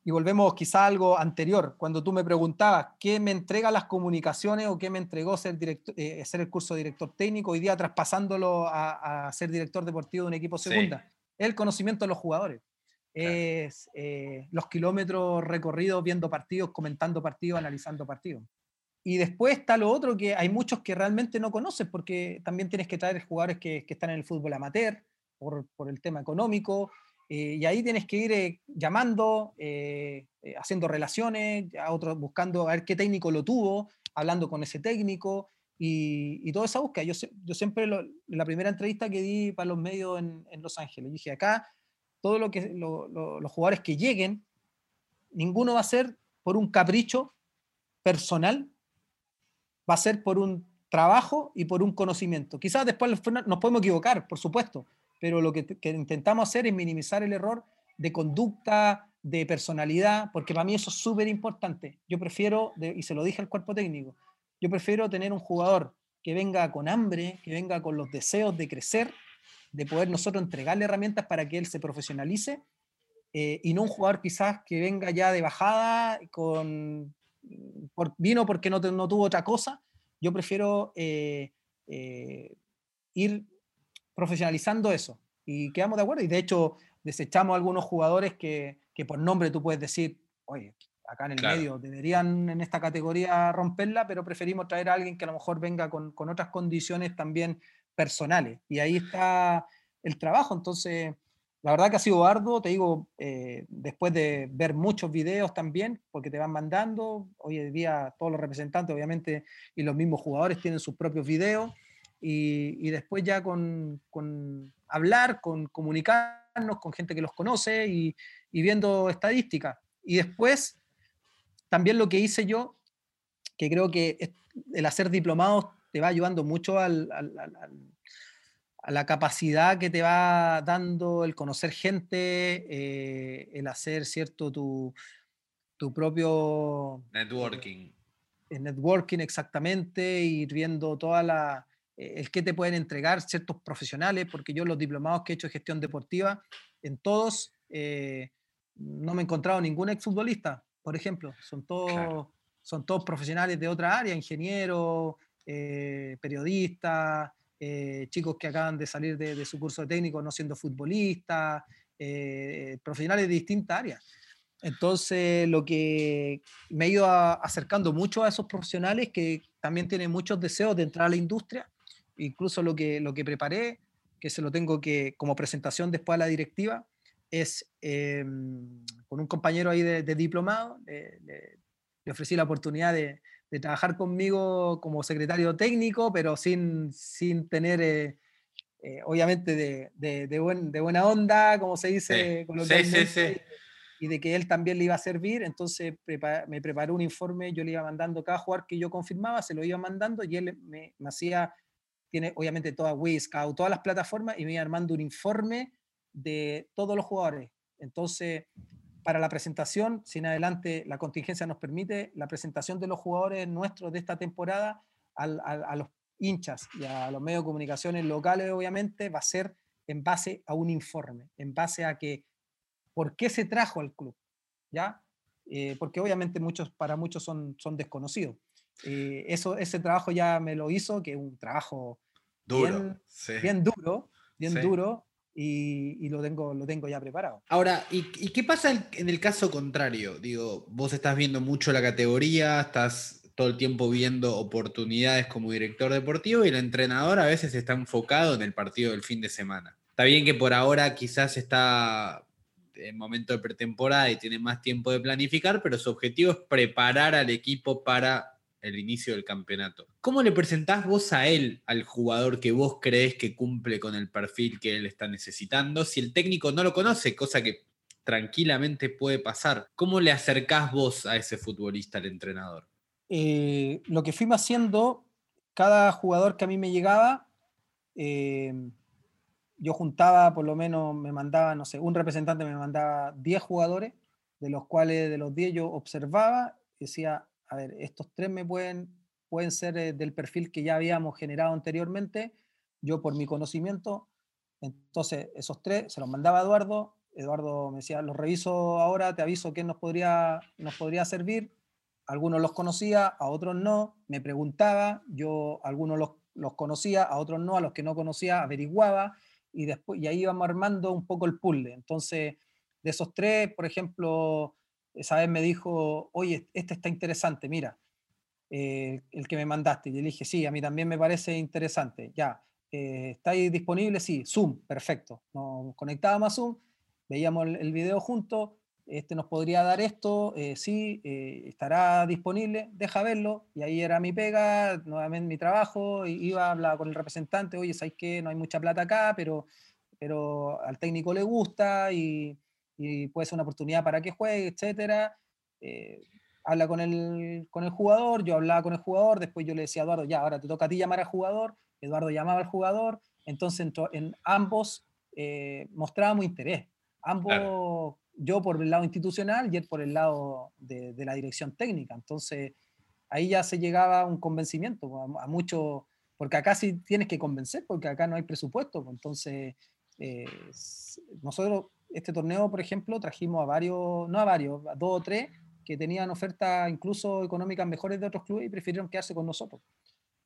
y volvemos quizá a algo anterior, cuando tú me preguntabas qué me entrega las comunicaciones o qué me entregó ser, director, eh, ser el curso de director técnico, hoy día traspasándolo a, ser director deportivo de un equipo segunda, es el conocimiento de los jugadores. Es eh, los kilómetros recorridos viendo partidos, comentando partidos, analizando partidos. Y después está lo otro que hay muchos que realmente no conoces porque también tienes que traer jugadores que, que están en el fútbol amateur por, por el tema económico, eh, y ahí tienes que ir eh, llamando, eh, haciendo relaciones, a otros, buscando a ver qué técnico lo tuvo, hablando con ese técnico y, y toda esa búsqueda. Yo, yo siempre, en la primera entrevista que di para los medios en, en Los Ángeles, dije acá, todo lo que los jugadores que lleguen, ninguno va a ser por un capricho personal, va a ser por un trabajo y por un conocimiento. Quizás después nos podemos equivocar, por supuesto, pero lo que, intentamos hacer es minimizar el error de conducta, de personalidad, porque para mí eso es súper importante. Yo prefiero, y se lo dije al cuerpo técnico, yo prefiero tener un jugador que venga con hambre, que venga con los deseos de crecer, de poder nosotros entregarle herramientas para que él se profesionalice, eh, y no un jugador quizás que venga ya de bajada, con, por, vino porque no, no tuvo otra cosa. Yo prefiero eh, eh, ir profesionalizando eso. Y quedamos de acuerdo. Y de hecho, desechamos algunos jugadores que, que por nombre tú puedes decir, oye, acá en el medio deberían en esta categoría romperla, pero preferimos traer a alguien que a lo mejor venga con, con otras condiciones también personales. Y ahí está el trabajo. Entonces, la verdad que ha sido arduo, te digo, eh, después de ver muchos videos también, porque te van mandando, hoy en día todos los representantes obviamente y los mismos jugadores tienen sus propios videos, y, y después ya con, con, hablar, con comunicarnos con gente que los conoce y, y viendo estadísticas. Y después, también lo que hice yo, que creo que el hacer diplomados te va ayudando mucho al, al, al, a la capacidad que te va dando el conocer gente, eh, el hacer, ¿cierto? Tu, tu propio... Networking. El networking, exactamente, ir viendo toda la... El que te pueden entregar ciertos profesionales, porque yo los diplomados que he hecho de gestión deportiva, en todos eh, no me he encontrado ningún exfutbolista, por ejemplo. Son todos, claro. son todos profesionales de otra área, ingenieros, eh, periodistas, eh, chicos que acaban de salir de, de, su curso de técnico no siendo futbolistas, eh, profesionales de distintas áreas. Entonces, lo que me he ido a, acercando mucho a esos profesionales que también tienen muchos deseos de entrar a la industria, incluso lo que, lo que preparé, que se lo tengo que como presentación después a la directiva, es eh, con un compañero ahí de, de diplomado, le, le, le ofrecí la oportunidad de, de trabajar conmigo como secretario técnico, pero sin, sin tener, eh, eh, obviamente, de, de, buen, de, buena onda, como se dice, sí. Sí, sí, sí. y de que él también le iba a servir. Entonces me preparó un informe, yo le iba mandando cada jugador que yo confirmaba, se lo iba mandando y él me, me hacía, tiene obviamente toda Wizcout, todas las plataformas, y me armando un informe de todos los jugadores. Entonces, para la presentación, si en adelante la contingencia nos permite, la presentación de los jugadores nuestros de esta temporada al, a, los hinchas y a los medios de comunicaciones locales, obviamente, va a ser en base a un informe, en base a que, ¿por qué se trajo al club? ¿Ya? Eh, porque obviamente muchos, para muchos son, son desconocidos. Eh, eso, ese trabajo ya me lo hizo, que es un trabajo duro, bien, sí. bien duro, bien sí. duro, y, y, lo, tengo, lo tengo ya preparado. Ahora, ¿y, ¿y, qué pasa en el caso contrario? Digo, vos estás viendo mucho la categoría, estás todo el tiempo viendo oportunidades como director deportivo y el entrenador a veces está enfocado en el partido del fin de semana. Está bien que por ahora quizás está en momento de pretemporada y tiene más tiempo de planificar, pero su objetivo es preparar al equipo para el inicio del campeonato. ¿Cómo le presentás vos a él, al jugador que vos crees que cumple con el perfil que él está necesitando? Si el técnico no lo conoce, cosa que tranquilamente puede pasar, ¿cómo le acercás vos a ese futbolista, al entrenador? Eh, lo que fuimos haciendo, cada jugador que a mí me llegaba, eh, yo juntaba, por lo menos me mandaba, no sé, un representante me mandaba 10 jugadores, de los cuales de los 10 yo observaba decía, a ver, estos tres me pueden, pueden ser eh, del perfil que ya habíamos generado anteriormente, yo por mi conocimiento, entonces esos tres se los mandaba Eduardo, Eduardo me decía, los reviso ahora, te aviso quién nos podría, nos podría servir, algunos los conocía, a otros no, me preguntaba, yo algunos los, los conocía, a otros no, a los que no conocía averiguaba, y, después, y ahí íbamos armando un poco el puzzle. Entonces, de esos tres, por ejemplo, esa vez me dijo, oye, este está interesante, mira, eh, el que me mandaste. Y le dije, sí, a mí también me parece interesante. Ya, eh, ¿está disponible? Sí, Zoom, perfecto. Nos conectábamos a Zoom, veíamos el, video juntos, este nos podría dar esto, eh, sí, eh, estará disponible, deja verlo. Y ahí era mi pega, nuevamente mi trabajo, iba a hablar con el representante, oye, ¿sabes qué? No hay mucha plata acá, pero, pero al técnico le gusta y y puede ser una oportunidad para que juegue, etcétera. Eh, habla con el, con el jugador, yo hablaba con el jugador, después yo le decía a Eduardo, ya, ahora te toca a ti llamar al jugador, Eduardo llamaba al jugador, entonces en, ambos eh, mostrábamos interés, ambos, claro. yo por el lado institucional y él por el lado de, de, la dirección técnica, entonces ahí ya se llegaba a un convencimiento, a, a mucho, porque acá sí tienes que convencer, porque acá no hay presupuesto, entonces eh, nosotros este torneo, por ejemplo, trajimos a varios, no a varios, a dos o tres que tenían ofertas incluso económicas mejores de otros clubes y prefirieron quedarse con nosotros.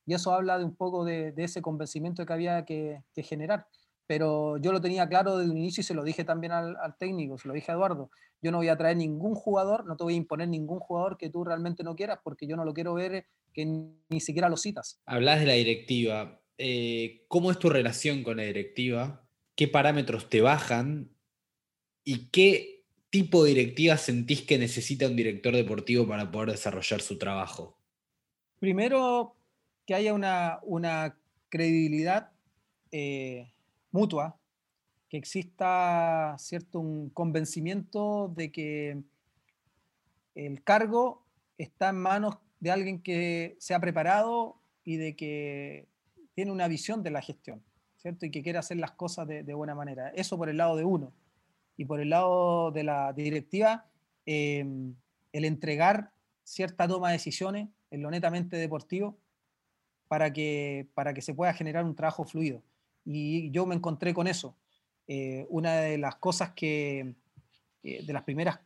Y eso habla de un poco de, de ese convencimiento que había que, que, generar. Pero yo lo tenía claro desde un inicio y se lo dije también al, al, técnico, se lo dije a Eduardo. Yo no voy a traer ningún jugador, no te voy a imponer ningún jugador que tú realmente no quieras, porque yo no lo quiero ver que ni siquiera lo citas. Hablas de la directiva. Eh, ¿Cómo es tu relación con la directiva? ¿Qué parámetros te bajan ¿Y qué tipo de directiva sentís que necesita un director deportivo para poder desarrollar su trabajo? Primero, que haya una, credibilidad eh, mutua, que exista cierto un convencimiento de que el cargo está en manos de alguien que se ha preparado y de que tiene una visión de la gestión, ¿cierto? Y que quiere hacer las cosas de, buena manera. Eso por el lado de uno. Y por el lado de la directiva, em, el entregar cierta toma de decisiones en lo netamente deportivo para que, para que se pueda generar un trabajo fluido. Y yo me encontré con eso. Eh, una de las cosas que, de las primeras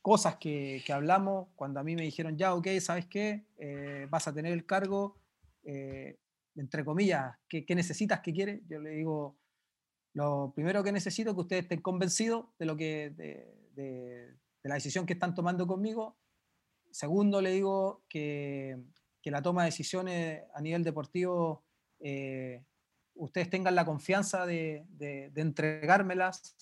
cosas que, hablamos, cuando a mí me dijeron, ya, ok, ¿sabes qué? Eh, vas a tener el cargo, eh, entre comillas, ¿qué, necesitas? ¿Qué quieres? Yo le digo, lo primero que necesito es que ustedes estén convencidos de, lo que, de, la decisión que están tomando conmigo. Segundo, le digo que, la toma de decisiones a nivel deportivo, eh, ustedes tengan la confianza de, entregármelas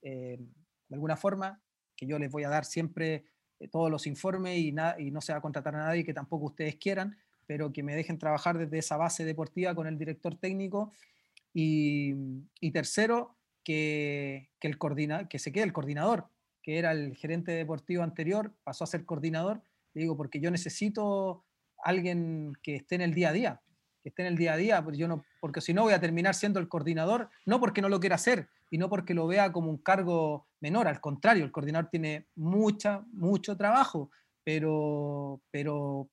de alguna forma que yo les voy a dar siempre eh, todos los informes y, y no se va a contratar a nadie que tampoco ustedes quieran, pero que me dejen trabajar desde esa base deportiva con el director técnico. Y, tercero, que, el coordina, que se quede el coordinador, que era el gerente deportivo anterior, pasó a ser coordinador. Le digo, porque yo necesito alguien que esté en el día a día, que esté en el día a día, porque, no, porque si no voy a terminar siendo el coordinador, no porque no lo quiera hacer, y no porque lo vea como un cargo menor, al contrario, el coordinador tiene mucha, mucho trabajo, pero, pero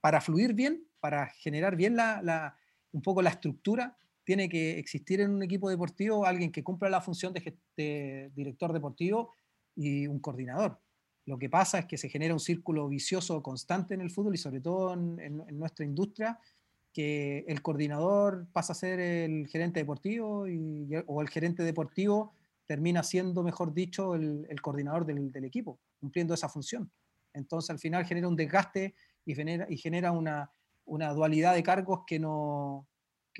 para fluir bien, para generar bien la, un poco la estructura, tiene que existir en un equipo deportivo alguien que cumpla la función de, director deportivo y un coordinador. Lo que pasa es que se genera un círculo vicioso constante en el fútbol y sobre todo en nuestra industria, que el coordinador pasa a ser el gerente deportivo y, o el gerente deportivo termina siendo, mejor dicho, el, coordinador del, equipo, cumpliendo esa función. Entonces al final genera un desgaste y genera, y genera una, dualidad de cargos que, no,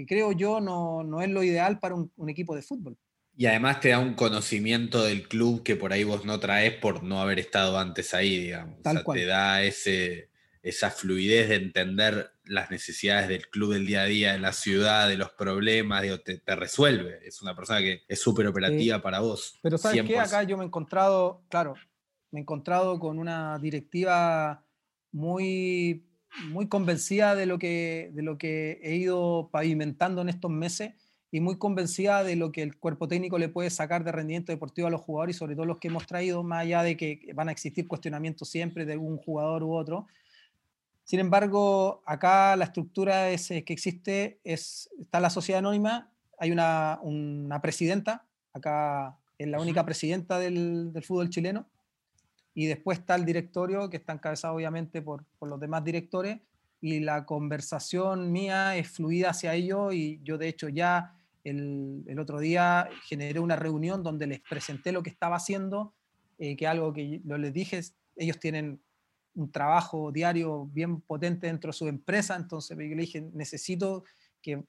que creo yo no, no es lo ideal para un, equipo de fútbol. Y además te da un conocimiento del club que por ahí vos no traes por no haber estado antes ahí, digamos. Tal cual. Te da ese, esa fluidez de entender las necesidades del club del día a día, de la ciudad, de los problemas, te, resuelve. Es una persona que es súper operativa para vos. Pero ¿sabes qué? Acá yo me he encontrado, claro, me he encontrado con una directiva muy, muy convencida de lo, que, de lo que he ido pavimentando en estos meses y muy convencida de lo que el cuerpo técnico le puede sacar de rendimiento deportivo a los jugadores y sobre todo los que hemos traído, más allá de que van a existir cuestionamientos siempre de algún jugador u otro. Sin embargo, acá la estructura es, que existe es, está la sociedad anónima, hay una, presidenta, acá es la única presidenta del, fútbol chileno, y después está el directorio, que está encabezado obviamente por, los demás directores, y la conversación mía es fluida hacia ello, y yo de hecho ya el, otro día generé una reunión donde les presenté lo que estaba haciendo, eh, que algo que lo les dije, ellos tienen un trabajo diario bien potente dentro de su empresa, entonces yo le dije, necesito que,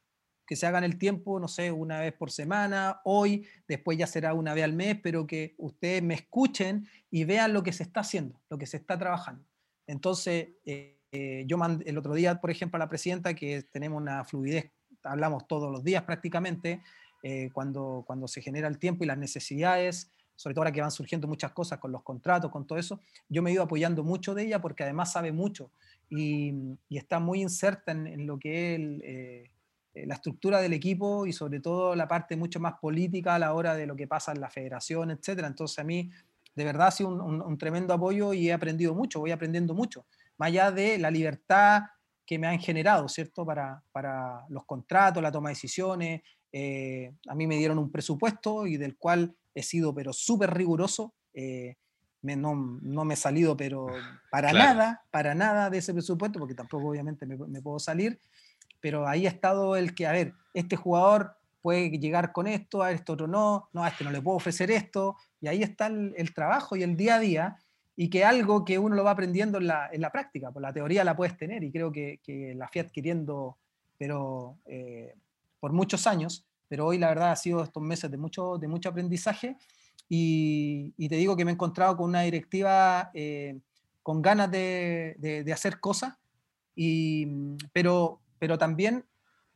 que, se hagan el tiempo, no sé, una vez por semana, hoy, después ya será una vez al mes, pero que ustedes me escuchen y vean lo que se está haciendo, lo que se está trabajando. Entonces, eh, eh, yo mandé el otro día, por ejemplo, a la presidenta, que tenemos una fluidez, hablamos todos los días prácticamente, eh, cuando, cuando se genera el tiempo y las necesidades, sobre todo ahora que van surgiendo muchas cosas con los contratos, con todo eso, yo me he ido apoyando mucho de ella porque además sabe mucho y, está muy inserta en, lo que es eh, eh, la estructura del equipo y sobre todo la parte mucho más política a la hora de lo que pasa en la federación, etc. Entonces a mí de verdad ha sido un, tremendo apoyo y he aprendido mucho, voy aprendiendo mucho, más allá de la libertad que me han generado, ¿cierto? Para, para los contratos, la toma de decisiones. Eh, a mí me dieron un presupuesto y del cual he sido pero súper riguroso, eh, no, me he salido pero para nada, para nada de ese presupuesto, porque tampoco obviamente me, puedo salir, pero ahí ha estado el que, a ver, este jugador puede llegar con esto, a este otro no, no, a este no le puedo ofrecer esto, y ahí está el, trabajo y el día a día, y que algo que uno lo va aprendiendo en la, en la práctica, por la teoría la puedes tener, y creo que, la fui adquiriendo, pero eh, por muchos años, pero hoy la verdad ha sido estos meses de mucho, de mucho aprendizaje y, te digo que me he encontrado con una directiva eh, con ganas de, hacer cosas, y, pero, pero también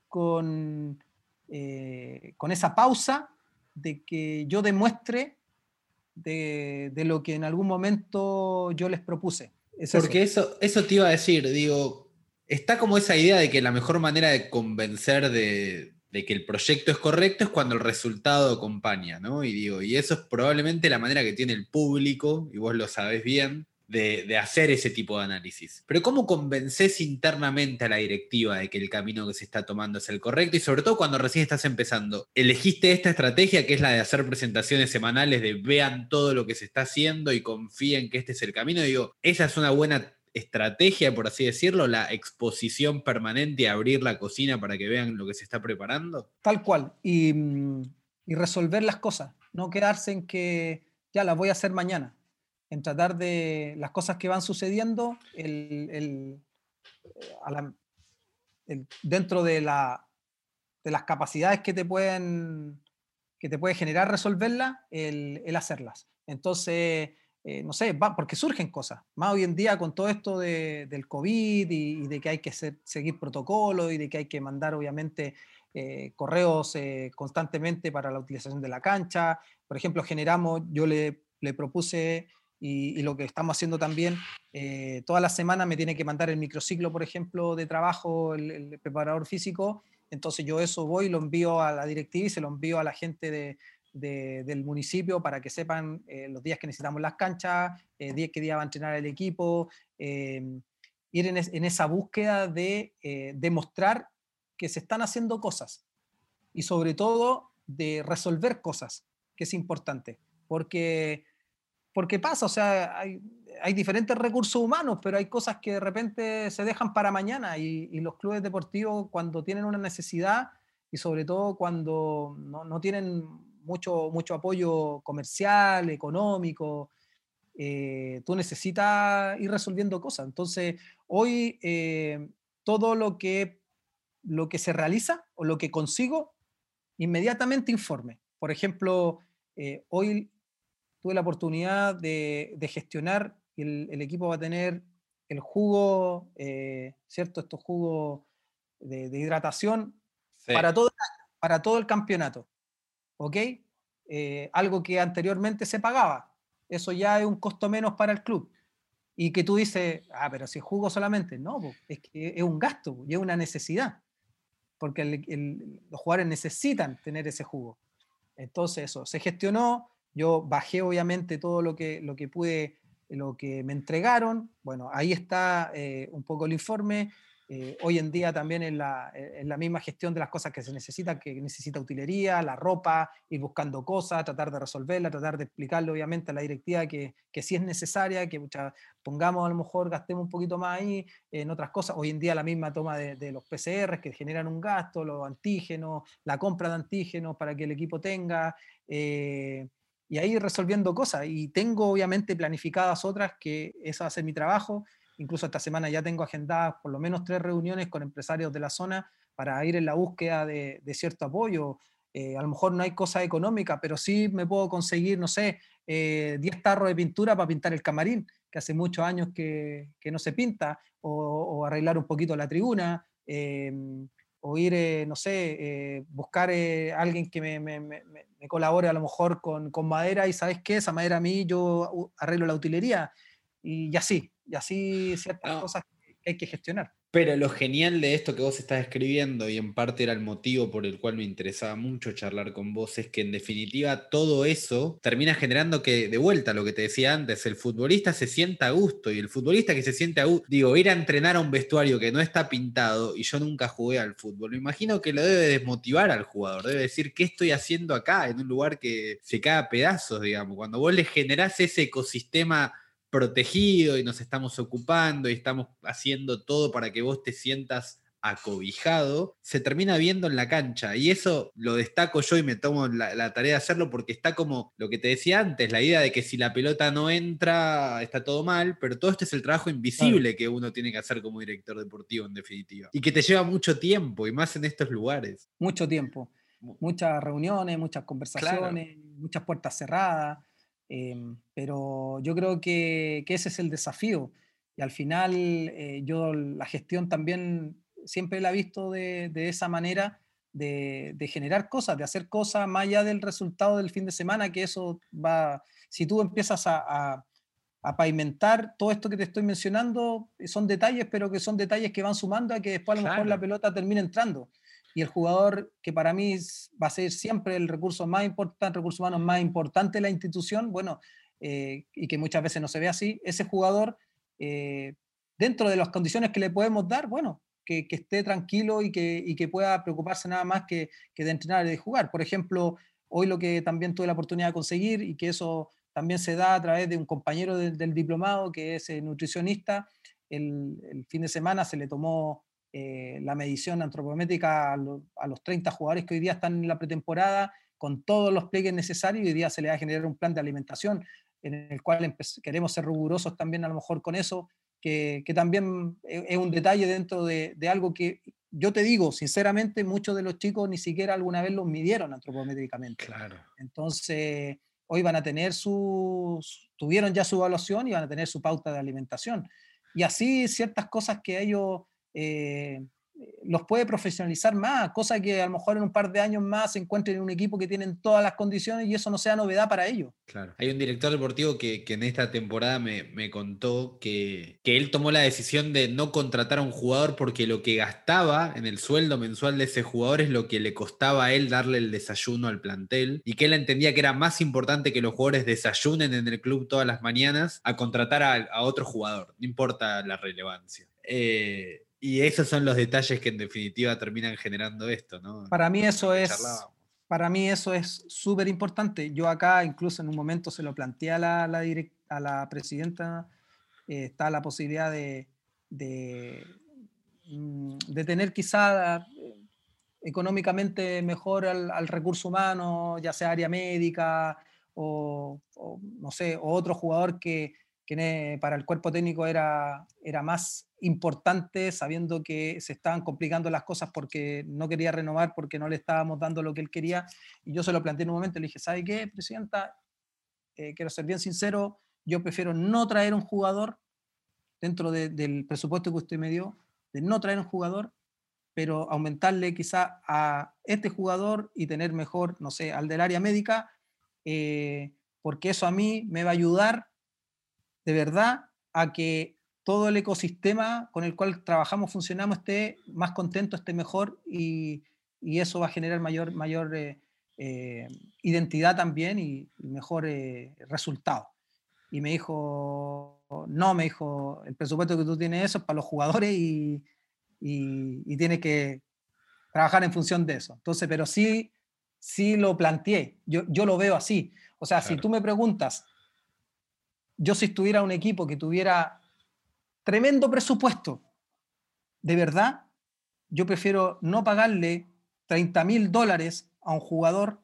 con, eh, con esa pausa de que yo demuestre de, lo que en algún momento yo les propuse. Porque eso. eso. te iba a decir, digo, está como esa idea de que la mejor manera de convencer de, que el proyecto es correcto es cuando el resultado acompaña, ¿no? Y digo, y eso es probablemente la manera que tiene el público, y vos lo sabés bien, de, hacer ese tipo de análisis. Pero ¿cómo convences internamente a la directiva de que el camino que se está tomando es el correcto? Y sobre todo cuando recién estás empezando, elegiste esta estrategia que es la de hacer presentaciones semanales, de vean todo lo que se está haciendo y confíen que este es el camino. Digo, esa es una buena estrategia, por así decirlo, la exposición permanente y abrir la cocina para que vean lo que se está preparando? Tal cual. Y, y resolver las cosas, no quedarse en que ya las voy a hacer mañana en tratar de las cosas que van sucediendo el, dentro de, la, de las capacidades que te pueden que te puede generar resolverlas, el, hacerlas. Entonces, eh, no sé, porque surgen cosas. Más hoy en día con todo esto del COVID y, de que hay que seguir protocolos y de que hay que mandar, obviamente, eh, correos eh, constantemente para la utilización de la cancha. Por ejemplo, generamos, yo le, le propuse y, lo que estamos haciendo también, eh, toda la semana me tiene que mandar el microciclo, por ejemplo, de trabajo, el, preparador físico, entonces yo eso voy, lo envío a la directiva y se lo envío a la gente de, del municipio para que sepan eh, los días que necesitamos las canchas, eh, qué día va a entrenar el equipo, eh, ir en, en, esa búsqueda de demostrar que se están haciendo cosas y sobre todo de resolver cosas, que es importante, porque porque pasa, o sea, hay, diferentes recursos humanos, pero hay cosas que de repente se dejan para mañana y, los clubes deportivos cuando tienen una necesidad y sobre todo cuando no, tienen mucho, mucho apoyo comercial, económico, eh, tú necesitas ir resolviendo cosas. Entonces, hoy eh, todo lo que, lo que se realiza o lo que consigo, inmediatamente informe. Por ejemplo, eh, hoy tuve la oportunidad de, gestionar, el, el, equipo va a tener el jugo, eh, ¿cierto? Estos jugos de, hidratación para, todo, para todo el campeonato, ¿ok? Eh, algo que anteriormente se pagaba. Eso ya es un costo menos para el club. Y que tú dices, ah, pero si jugo solamente, no, es que es un gasto y es una necesidad, porque los jugadores necesitan tener ese jugo. Entonces eso, se gestionó, yo bajé obviamente todo lo que, lo que pude, lo que me entregaron. Bueno, ahí está eh, un poco el informe. Eh, hoy en día también en la, en la, misma gestión de las cosas que se necesitan, que necesita utilería, la ropa, ir buscando cosas, tratar de resolverla, tratar de explicarle obviamente a la directiva que, que sí es necesaria, que pongamos a lo mejor, gastemos un poquito más ahí en otras cosas. Hoy en día la misma toma de, los PCR que generan un gasto, los antígenos, la compra de antígenos para que el equipo tenga. Eh, y ahí resolviendo cosas. Y tengo obviamente planificadas otras que eso va a ser mi trabajo. Incluso esta semana ya tengo agendadas por lo menos tres reuniones con empresarios de la zona para ir en la búsqueda de, cierto apoyo. Eh, a lo mejor no hay cosa económica, pero sí me puedo conseguir, no sé, 10 eh, tarros de pintura para pintar el camarín, que hace muchos años que, que no se pinta, o, arreglar un poquito la tribuna. Eh, o ir, eh, no sé, eh, buscar eh, alguien que me, me, me, colabore a lo mejor con, con, madera y sabes qué, esa madera a mí yo arreglo la utilería. Y, así, y así ciertas cosas que hay que gestionar. Pero lo genial de esto que vos estás escribiendo, y en parte era el motivo por el cual me interesaba mucho charlar con vos, es que en definitiva todo eso termina generando que, de vuelta lo que te decía antes, el futbolista se sienta a gusto, y el futbolista que se siente a gusto, digo, ir a entrenar a un vestuario que no está pintado, y yo nunca jugué al fútbol, me imagino que lo debe desmotivar al jugador, debe decir, ¿qué estoy haciendo acá, en un lugar que se cae a pedazos, digamos? Cuando vos le generás ese ecosistema protegido y nos estamos ocupando y estamos haciendo todo para que vos te sientas acobijado, se termina viendo en la cancha. Y eso lo destaco yo y me tomo la, tarea de hacerlo porque está como lo que te decía antes, la idea de que si la pelota no entra, está todo mal, pero todo esto es el trabajo invisible que uno tiene que hacer como director deportivo en definitiva. Y que te lleva mucho tiempo, y más en estos lugares. Mucho tiempo. Muchas reuniones, muchas conversaciones muchas puertas cerradas, em, pero yo creo que, que, ese es el desafío. Y al final eh, yo la gestión también siempre la he visto de, de esa manera, de, de, generar cosas, de hacer cosas más allá del resultado del fin de semana, que eso va, si tú empiezas a, a, a pavimentar todo esto que te estoy mencionando, son detalles, pero que son detalles que van sumando a que después a lo mejor la pelota termine entrando y el jugador que para mí va a ser siempre el recurso más importante, recurso humano más importante de la institución, bueno, eh, y que muchas veces no se ve así, ese jugador, eh, dentro de las condiciones que le podemos dar, bueno, que, esté tranquilo y que, y que, pueda preocuparse nada más que, que, de entrenar y de jugar. Por ejemplo, hoy lo que también tuve la oportunidad de conseguir y que eso también se da a través de un compañero del, diplomado que es nutricionista, el, el, fin de semana se le tomó eh, la medición antropométrica a, los 30 jugadores que hoy día están en la pretemporada, con todos los pliegues necesarios, y hoy día se le va a generar un plan de alimentación en el cual queremos ser rigurosos también a lo mejor con eso, que, que también e, es un detalle dentro de, de, algo que yo te digo, sinceramente, muchos de los chicos ni siquiera alguna vez los midieron antropométricamente. Claro. Entonces, hoy van a tener sus, tuvieron ya su evaluación y van a tener su pauta de alimentación. Y así ciertas cosas que ellos eh, los puede profesionalizar más, cosa que a lo mejor en un par de años más se encuentren en un equipo que tienen todas las condiciones y eso no sea novedad para ellos. Claro. Hay un director deportivo que, en esta temporada me, contó que, él tomó la decisión de no contratar a un jugador porque lo que gastaba en el sueldo mensual de ese jugador es lo que le costaba a él darle el desayuno al plantel y que él entendía que era más importante que los jugadores desayunen en el club todas las mañanas a contratar a, a otro jugador, no importa la relevancia. Eh, y esos son los detalles que en definitiva terminan generando esto, ¿no? Para mí eso es, para mí eso es súper importante. Yo acá incluso en un momento se lo planteé a la, la, a la presidenta, eh, está la posibilidad de, de, mm, de tener quizá eh, económicamente mejor al, al, recurso humano, ya sea área médica o, o no sé, o otro jugador que, que para el cuerpo técnico era, era más importante, sabiendo que se estaban complicando las cosas porque no quería renovar, porque no le estábamos dando lo que él quería. Y yo se lo planteé en un momento, le dije, ¿sabe qué, Presidenta? Eh, quiero ser bien sincero, yo prefiero no traer un jugador dentro de, del presupuesto que usted me dio, de no traer un jugador, pero aumentarle quizá a este jugador y tener mejor, no sé, al del área médica, eh, porque eso a mí me va a ayudar de verdad a que todo el ecosistema con el cual trabajamos, funcionamos, esté más contento, esté mejor y, y eso va a generar mayor, mayor eh, eh, identidad también y mejor eh, resultado. Y me dijo, no, me dijo, el presupuesto que tú tienes eso es para los jugadores y, y, y tienes que trabajar en función de eso. Entonces, pero sí, sí lo planteé, yo, yo lo veo así. O sea, claro. si tú me preguntas, yo si estuviera un equipo que tuviera tremendo presupuesto, de verdad, yo prefiero no pagarle 30 mil dólares a un jugador,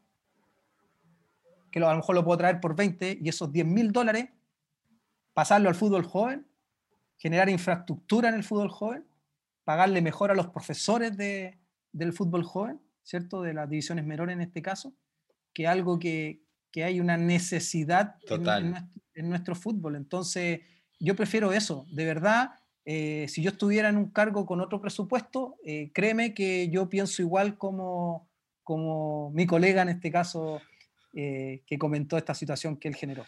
que a lo mejor lo puedo traer por 20, y esos 10 mil dólares, pasarlo al fútbol joven, generar infraestructura en el fútbol joven, pagarle mejor a los profesores de, del fútbol joven, ¿cierto? De las divisiones menores en este caso, que algo que, que hay una necesidad Total. En, en, en, nuestro fútbol. Entonces, yo prefiero eso, de verdad. Eh, si yo estuviera en un cargo con otro presupuesto, eh, créeme que yo pienso igual como, como mi colega en este caso eh, que comentó esta situación que él generó.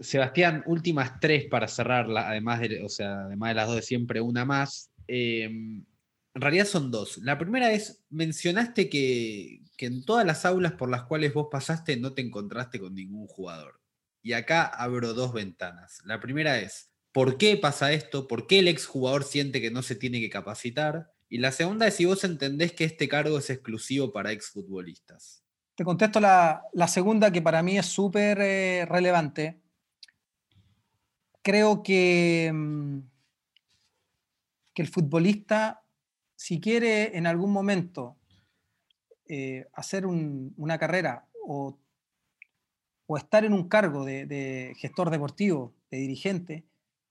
Sebastián, últimas tres para cerrarla, además de, o sea, además de las dos de siempre, una más. Eh, en realidad son dos. La primera es, mencionaste que, que, en todas las aulas por las cuales vos pasaste no te encontraste con ningún jugador. Y acá abro dos ventanas. La primera es, ¿por qué pasa esto? ¿Por qué el exjugador siente que no se tiene que capacitar? Y la segunda es si vos entendés que este cargo es exclusivo para exfutbolistas. Te contesto la, segunda que para mí es súper eh, relevante. Creo que, mm, que el futbolista si quiere en algún momento eh, hacer un, una carrera o, o, estar en un cargo de, de gestor deportivo, de dirigente,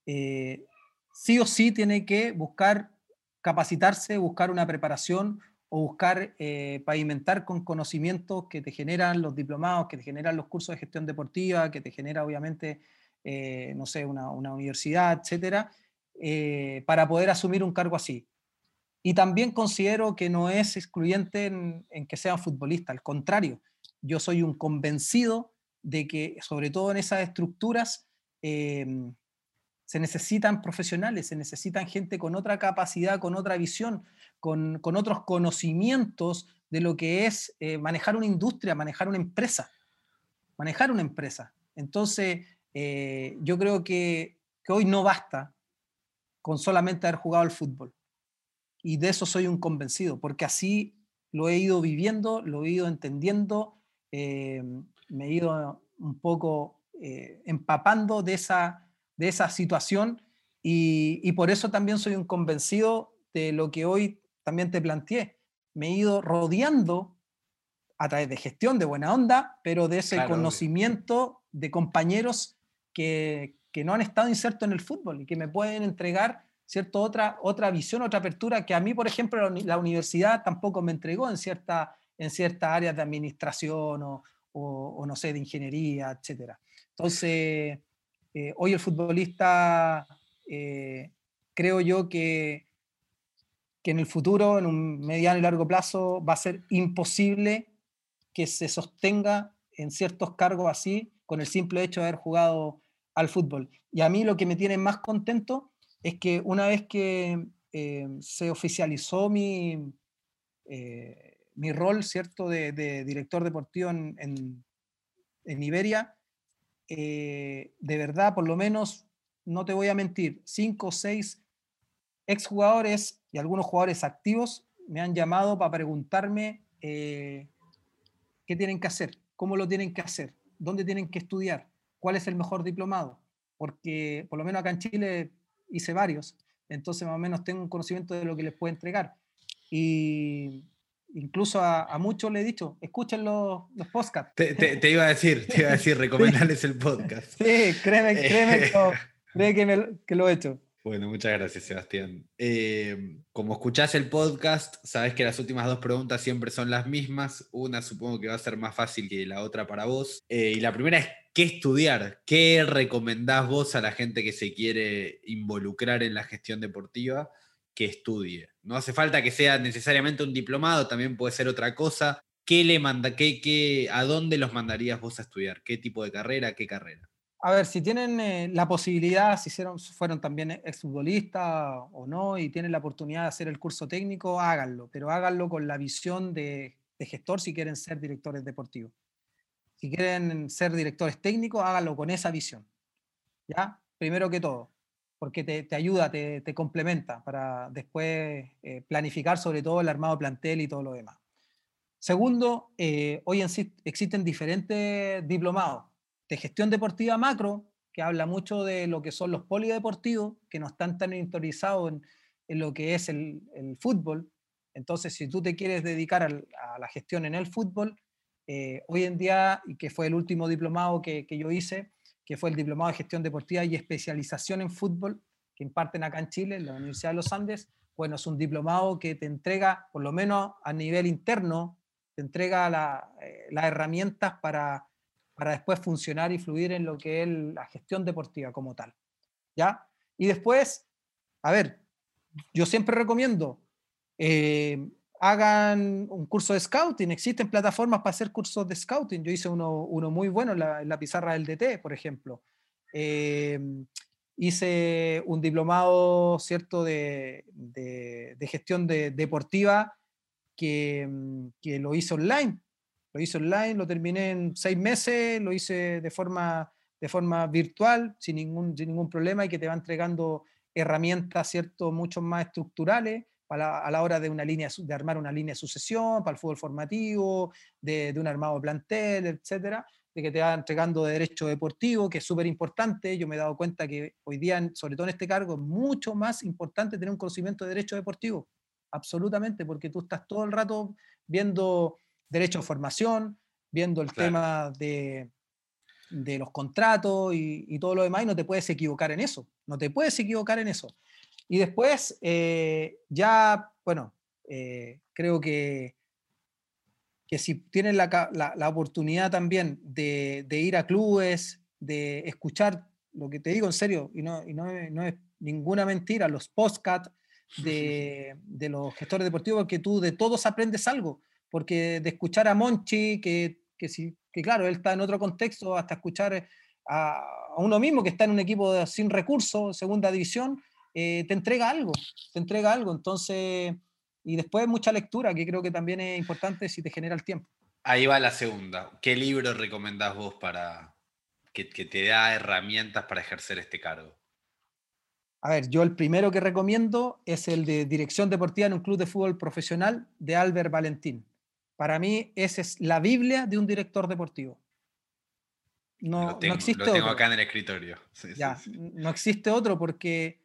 eh, sí o sí tiene que buscar capacitarse, buscar una preparación o buscar eh, pavimentar con conocimientos que te generan los diplomados, que te generan los cursos de gestión deportiva, que te genera obviamente, eh, no sé, una, universidad, etcétera, eh, para poder asumir un cargo así. Y también considero que no es excluyente en, que sean futbolistas, al contrario, yo soy un convencido de que, sobre todo en esas estructuras, se necesitan profesionales, se necesitan gente con otra capacidad, con otra visión, con, otros conocimientos de lo que es eh, manejar una industria, manejar una empresa, manejar una empresa. Entonces, eh, yo creo que, hoy no basta con solamente haber jugado al fútbol. Y de eso soy un convencido, porque así lo he ido viviendo, lo he ido entendiendo, eh, me he ido un poco empapando de esa, de esa situación y, y, por eso también soy un convencido de lo que hoy también te planteé, me he ido rodeando a través de gestión, de buena onda, pero de ese conocimiento de compañeros que, que, no han estado insertos en el fútbol y que me pueden entregar cierto, otra, otra visión, otra apertura que a mí, por ejemplo, la, universidad tampoco me entregó en, cierta, en ciertas áreas de administración o, o, no sé, de ingeniería, etc. Entonces, eh, hoy el futbolista, eh, creo yo que que en el futuro, en un mediano y largo plazo, va a ser imposible que se sostenga en ciertos cargos así con el simple hecho de haber jugado al fútbol. Y a mí lo que me tiene más contento es que una vez que eh, se oficializó mi, mi rol, ¿cierto?, de, director deportivo en, en, Iberia, eh, de verdad, por lo menos, no te voy a mentir, cinco o seis exjugadores y algunos jugadores activos me han llamado para preguntarme eh, qué tienen que hacer, cómo lo tienen que hacer, dónde tienen que estudiar, cuál es el mejor diplomado, porque por lo menos acá en Chile hice varios, entonces más o menos tengo un conocimiento de lo que les puedo entregar. Y incluso a, muchos le he dicho, escuchen los, los podcasts. Te, iba a decir, te iba a decir, recomendarles el podcast. Sí, créeme, créeme, que, que lo he hecho. Bueno, muchas gracias, Sebastián. Eh, como escuchás el podcast, sabes que las últimas dos preguntas siempre son las mismas. Una supongo que va a ser más fácil que la otra para vos. Eh, y la primera es, ¿qué estudiar? ¿Qué recomendás vos a la gente que se quiere involucrar en la gestión deportiva que estudie? No hace falta que sea necesariamente un diplomado, también puede ser otra cosa. ¿Qué le manda, qué, qué, ¿A dónde los mandarías vos a estudiar? ¿Qué tipo de carrera? ¿Qué carrera? A ver, si tienen eh, la posibilidad, si hicieron, fueron también exfutbolistas o no, y tienen la oportunidad de hacer el curso técnico, háganlo, pero háganlo con la visión de, gestor si quieren ser directores deportivos. Si quieren ser directores técnicos, háganlo con esa visión. ¿Ya? Primero que todo, porque te, ayuda, te, complementa para después eh, planificar sobre todo el armado plantel y todo lo demás. Segundo, eh, hoy en existen diferentes diplomados de gestión deportiva macro, que habla mucho de lo que son los polideportivos, que no están tan interiorizados en, lo que es el, fútbol. Entonces, si tú te quieres dedicar a la gestión en el fútbol, eh, hoy en día, y que fue el último diplomado que, yo hice, que fue el diplomado de gestión deportiva y especialización en fútbol, que imparten acá en Chile, en la Universidad de los Andes, bueno, es un diplomado que te entrega, por lo menos a nivel interno, te entrega eh, las herramientas para para después funcionar y fluir en lo que es la gestión deportiva como tal. ¿Ya? Y después, a ver, yo siempre recomiendo, eh, hagan un curso de scouting, existen plataformas para hacer cursos de scouting, yo hice uno, uno muy bueno en la, pizarra del DT, por ejemplo. Eh, hice un diplomado, ¿cierto?, de, de, gestión deportiva que, que lo hice online lo hice online, lo terminé en seis meses, lo hice de forma, de forma virtual, sin ningún, sin ningún problema y que te va entregando herramientas, ¿cierto?, mucho más estructurales a la hora de, una línea, de armar una línea de sucesión, para el fútbol formativo, de, de un armado plantel, etcétera, de que te va entregando de derecho deportivo, que es súper importante. Yo me he dado cuenta que hoy día, sobre todo en este cargo, es mucho más importante tener un conocimiento de derecho deportivo, absolutamente, porque tú estás todo el rato viendo derecho a formación, viendo el tema de, de, los contratos y, todo lo demás, y no te puedes equivocar en eso, no te puedes equivocar en eso. Y después, eh, ya, bueno, Eh, creo que, que si tienen la, la, oportunidad también de, de, ir a clubes, de escuchar lo que te digo en serio, y no, y no, no es ninguna mentira, los postcats de, de, los gestores deportivos, porque tú de todos aprendes algo, porque de escuchar a Monchi, que, que, si, que claro, él está en otro contexto, hasta escuchar a, a uno mismo que está en un equipo sin recursos, segunda división, eh, te entrega algo, te entrega algo. Entonces, y después mucha lectura, que creo que también es importante si te genera el tiempo. Ahí va la segunda. ¿Qué libro recomendás vos para que, que te da herramientas para ejercer este cargo? A ver, yo el primero que recomiendo es el de Dirección Deportiva en un club de fútbol profesional de Albert Valentín. Para mí, esa es la Biblia de un director deportivo. No, lo tengo, existe lo tengo acá en el escritorio. ya, no existe otro porque,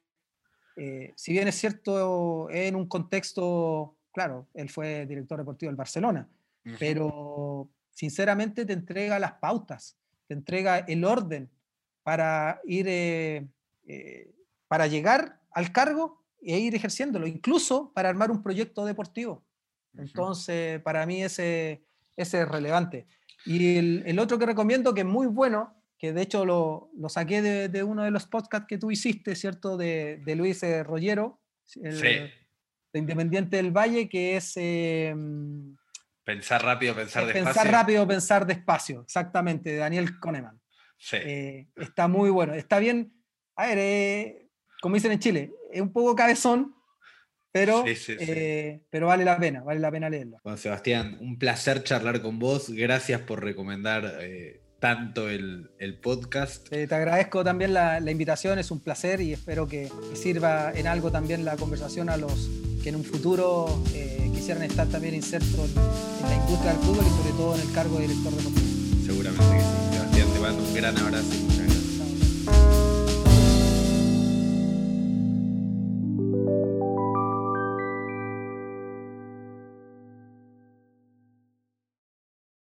eh, si bien es cierto, en un contexto, claro, él fue director deportivo del Barcelona, pero sinceramente te entrega las pautas, te entrega el orden para ir, eh, eh, para llegar al cargo e ir ejerciéndolo, incluso para armar un proyecto deportivo. Entonces, para mí ese, ese es relevante. Y el, otro que recomiendo, que es muy bueno, que de hecho lo, lo saqué de, de, uno de los podcasts que tú hiciste, ¿cierto? De, de Luis eh, Rollero, el, de Independiente del Valle, que es... Em, pensar rápido, pensar despacio. Pensar rápido, pensar despacio, exactamente, de Daniel Coneman Sí. Eh, está muy bueno. Está bien, a ver, eh, como dicen en Chile, es un poco cabezón, pero, eh, pero vale la pena, vale la pena leerlo. Bueno, Sebastián, un placer charlar con vos. Gracias por recomendar eh, tanto el, podcast. te agradezco también la, invitación, es un placer y espero que, sirva en algo también la conversación a los que en un futuro eh, quisieran estar también insertos en, la industria del fútbol y sobre todo en el cargo de director deportivo. Seguramente que sí. Sebastián, te mando un gran abrazo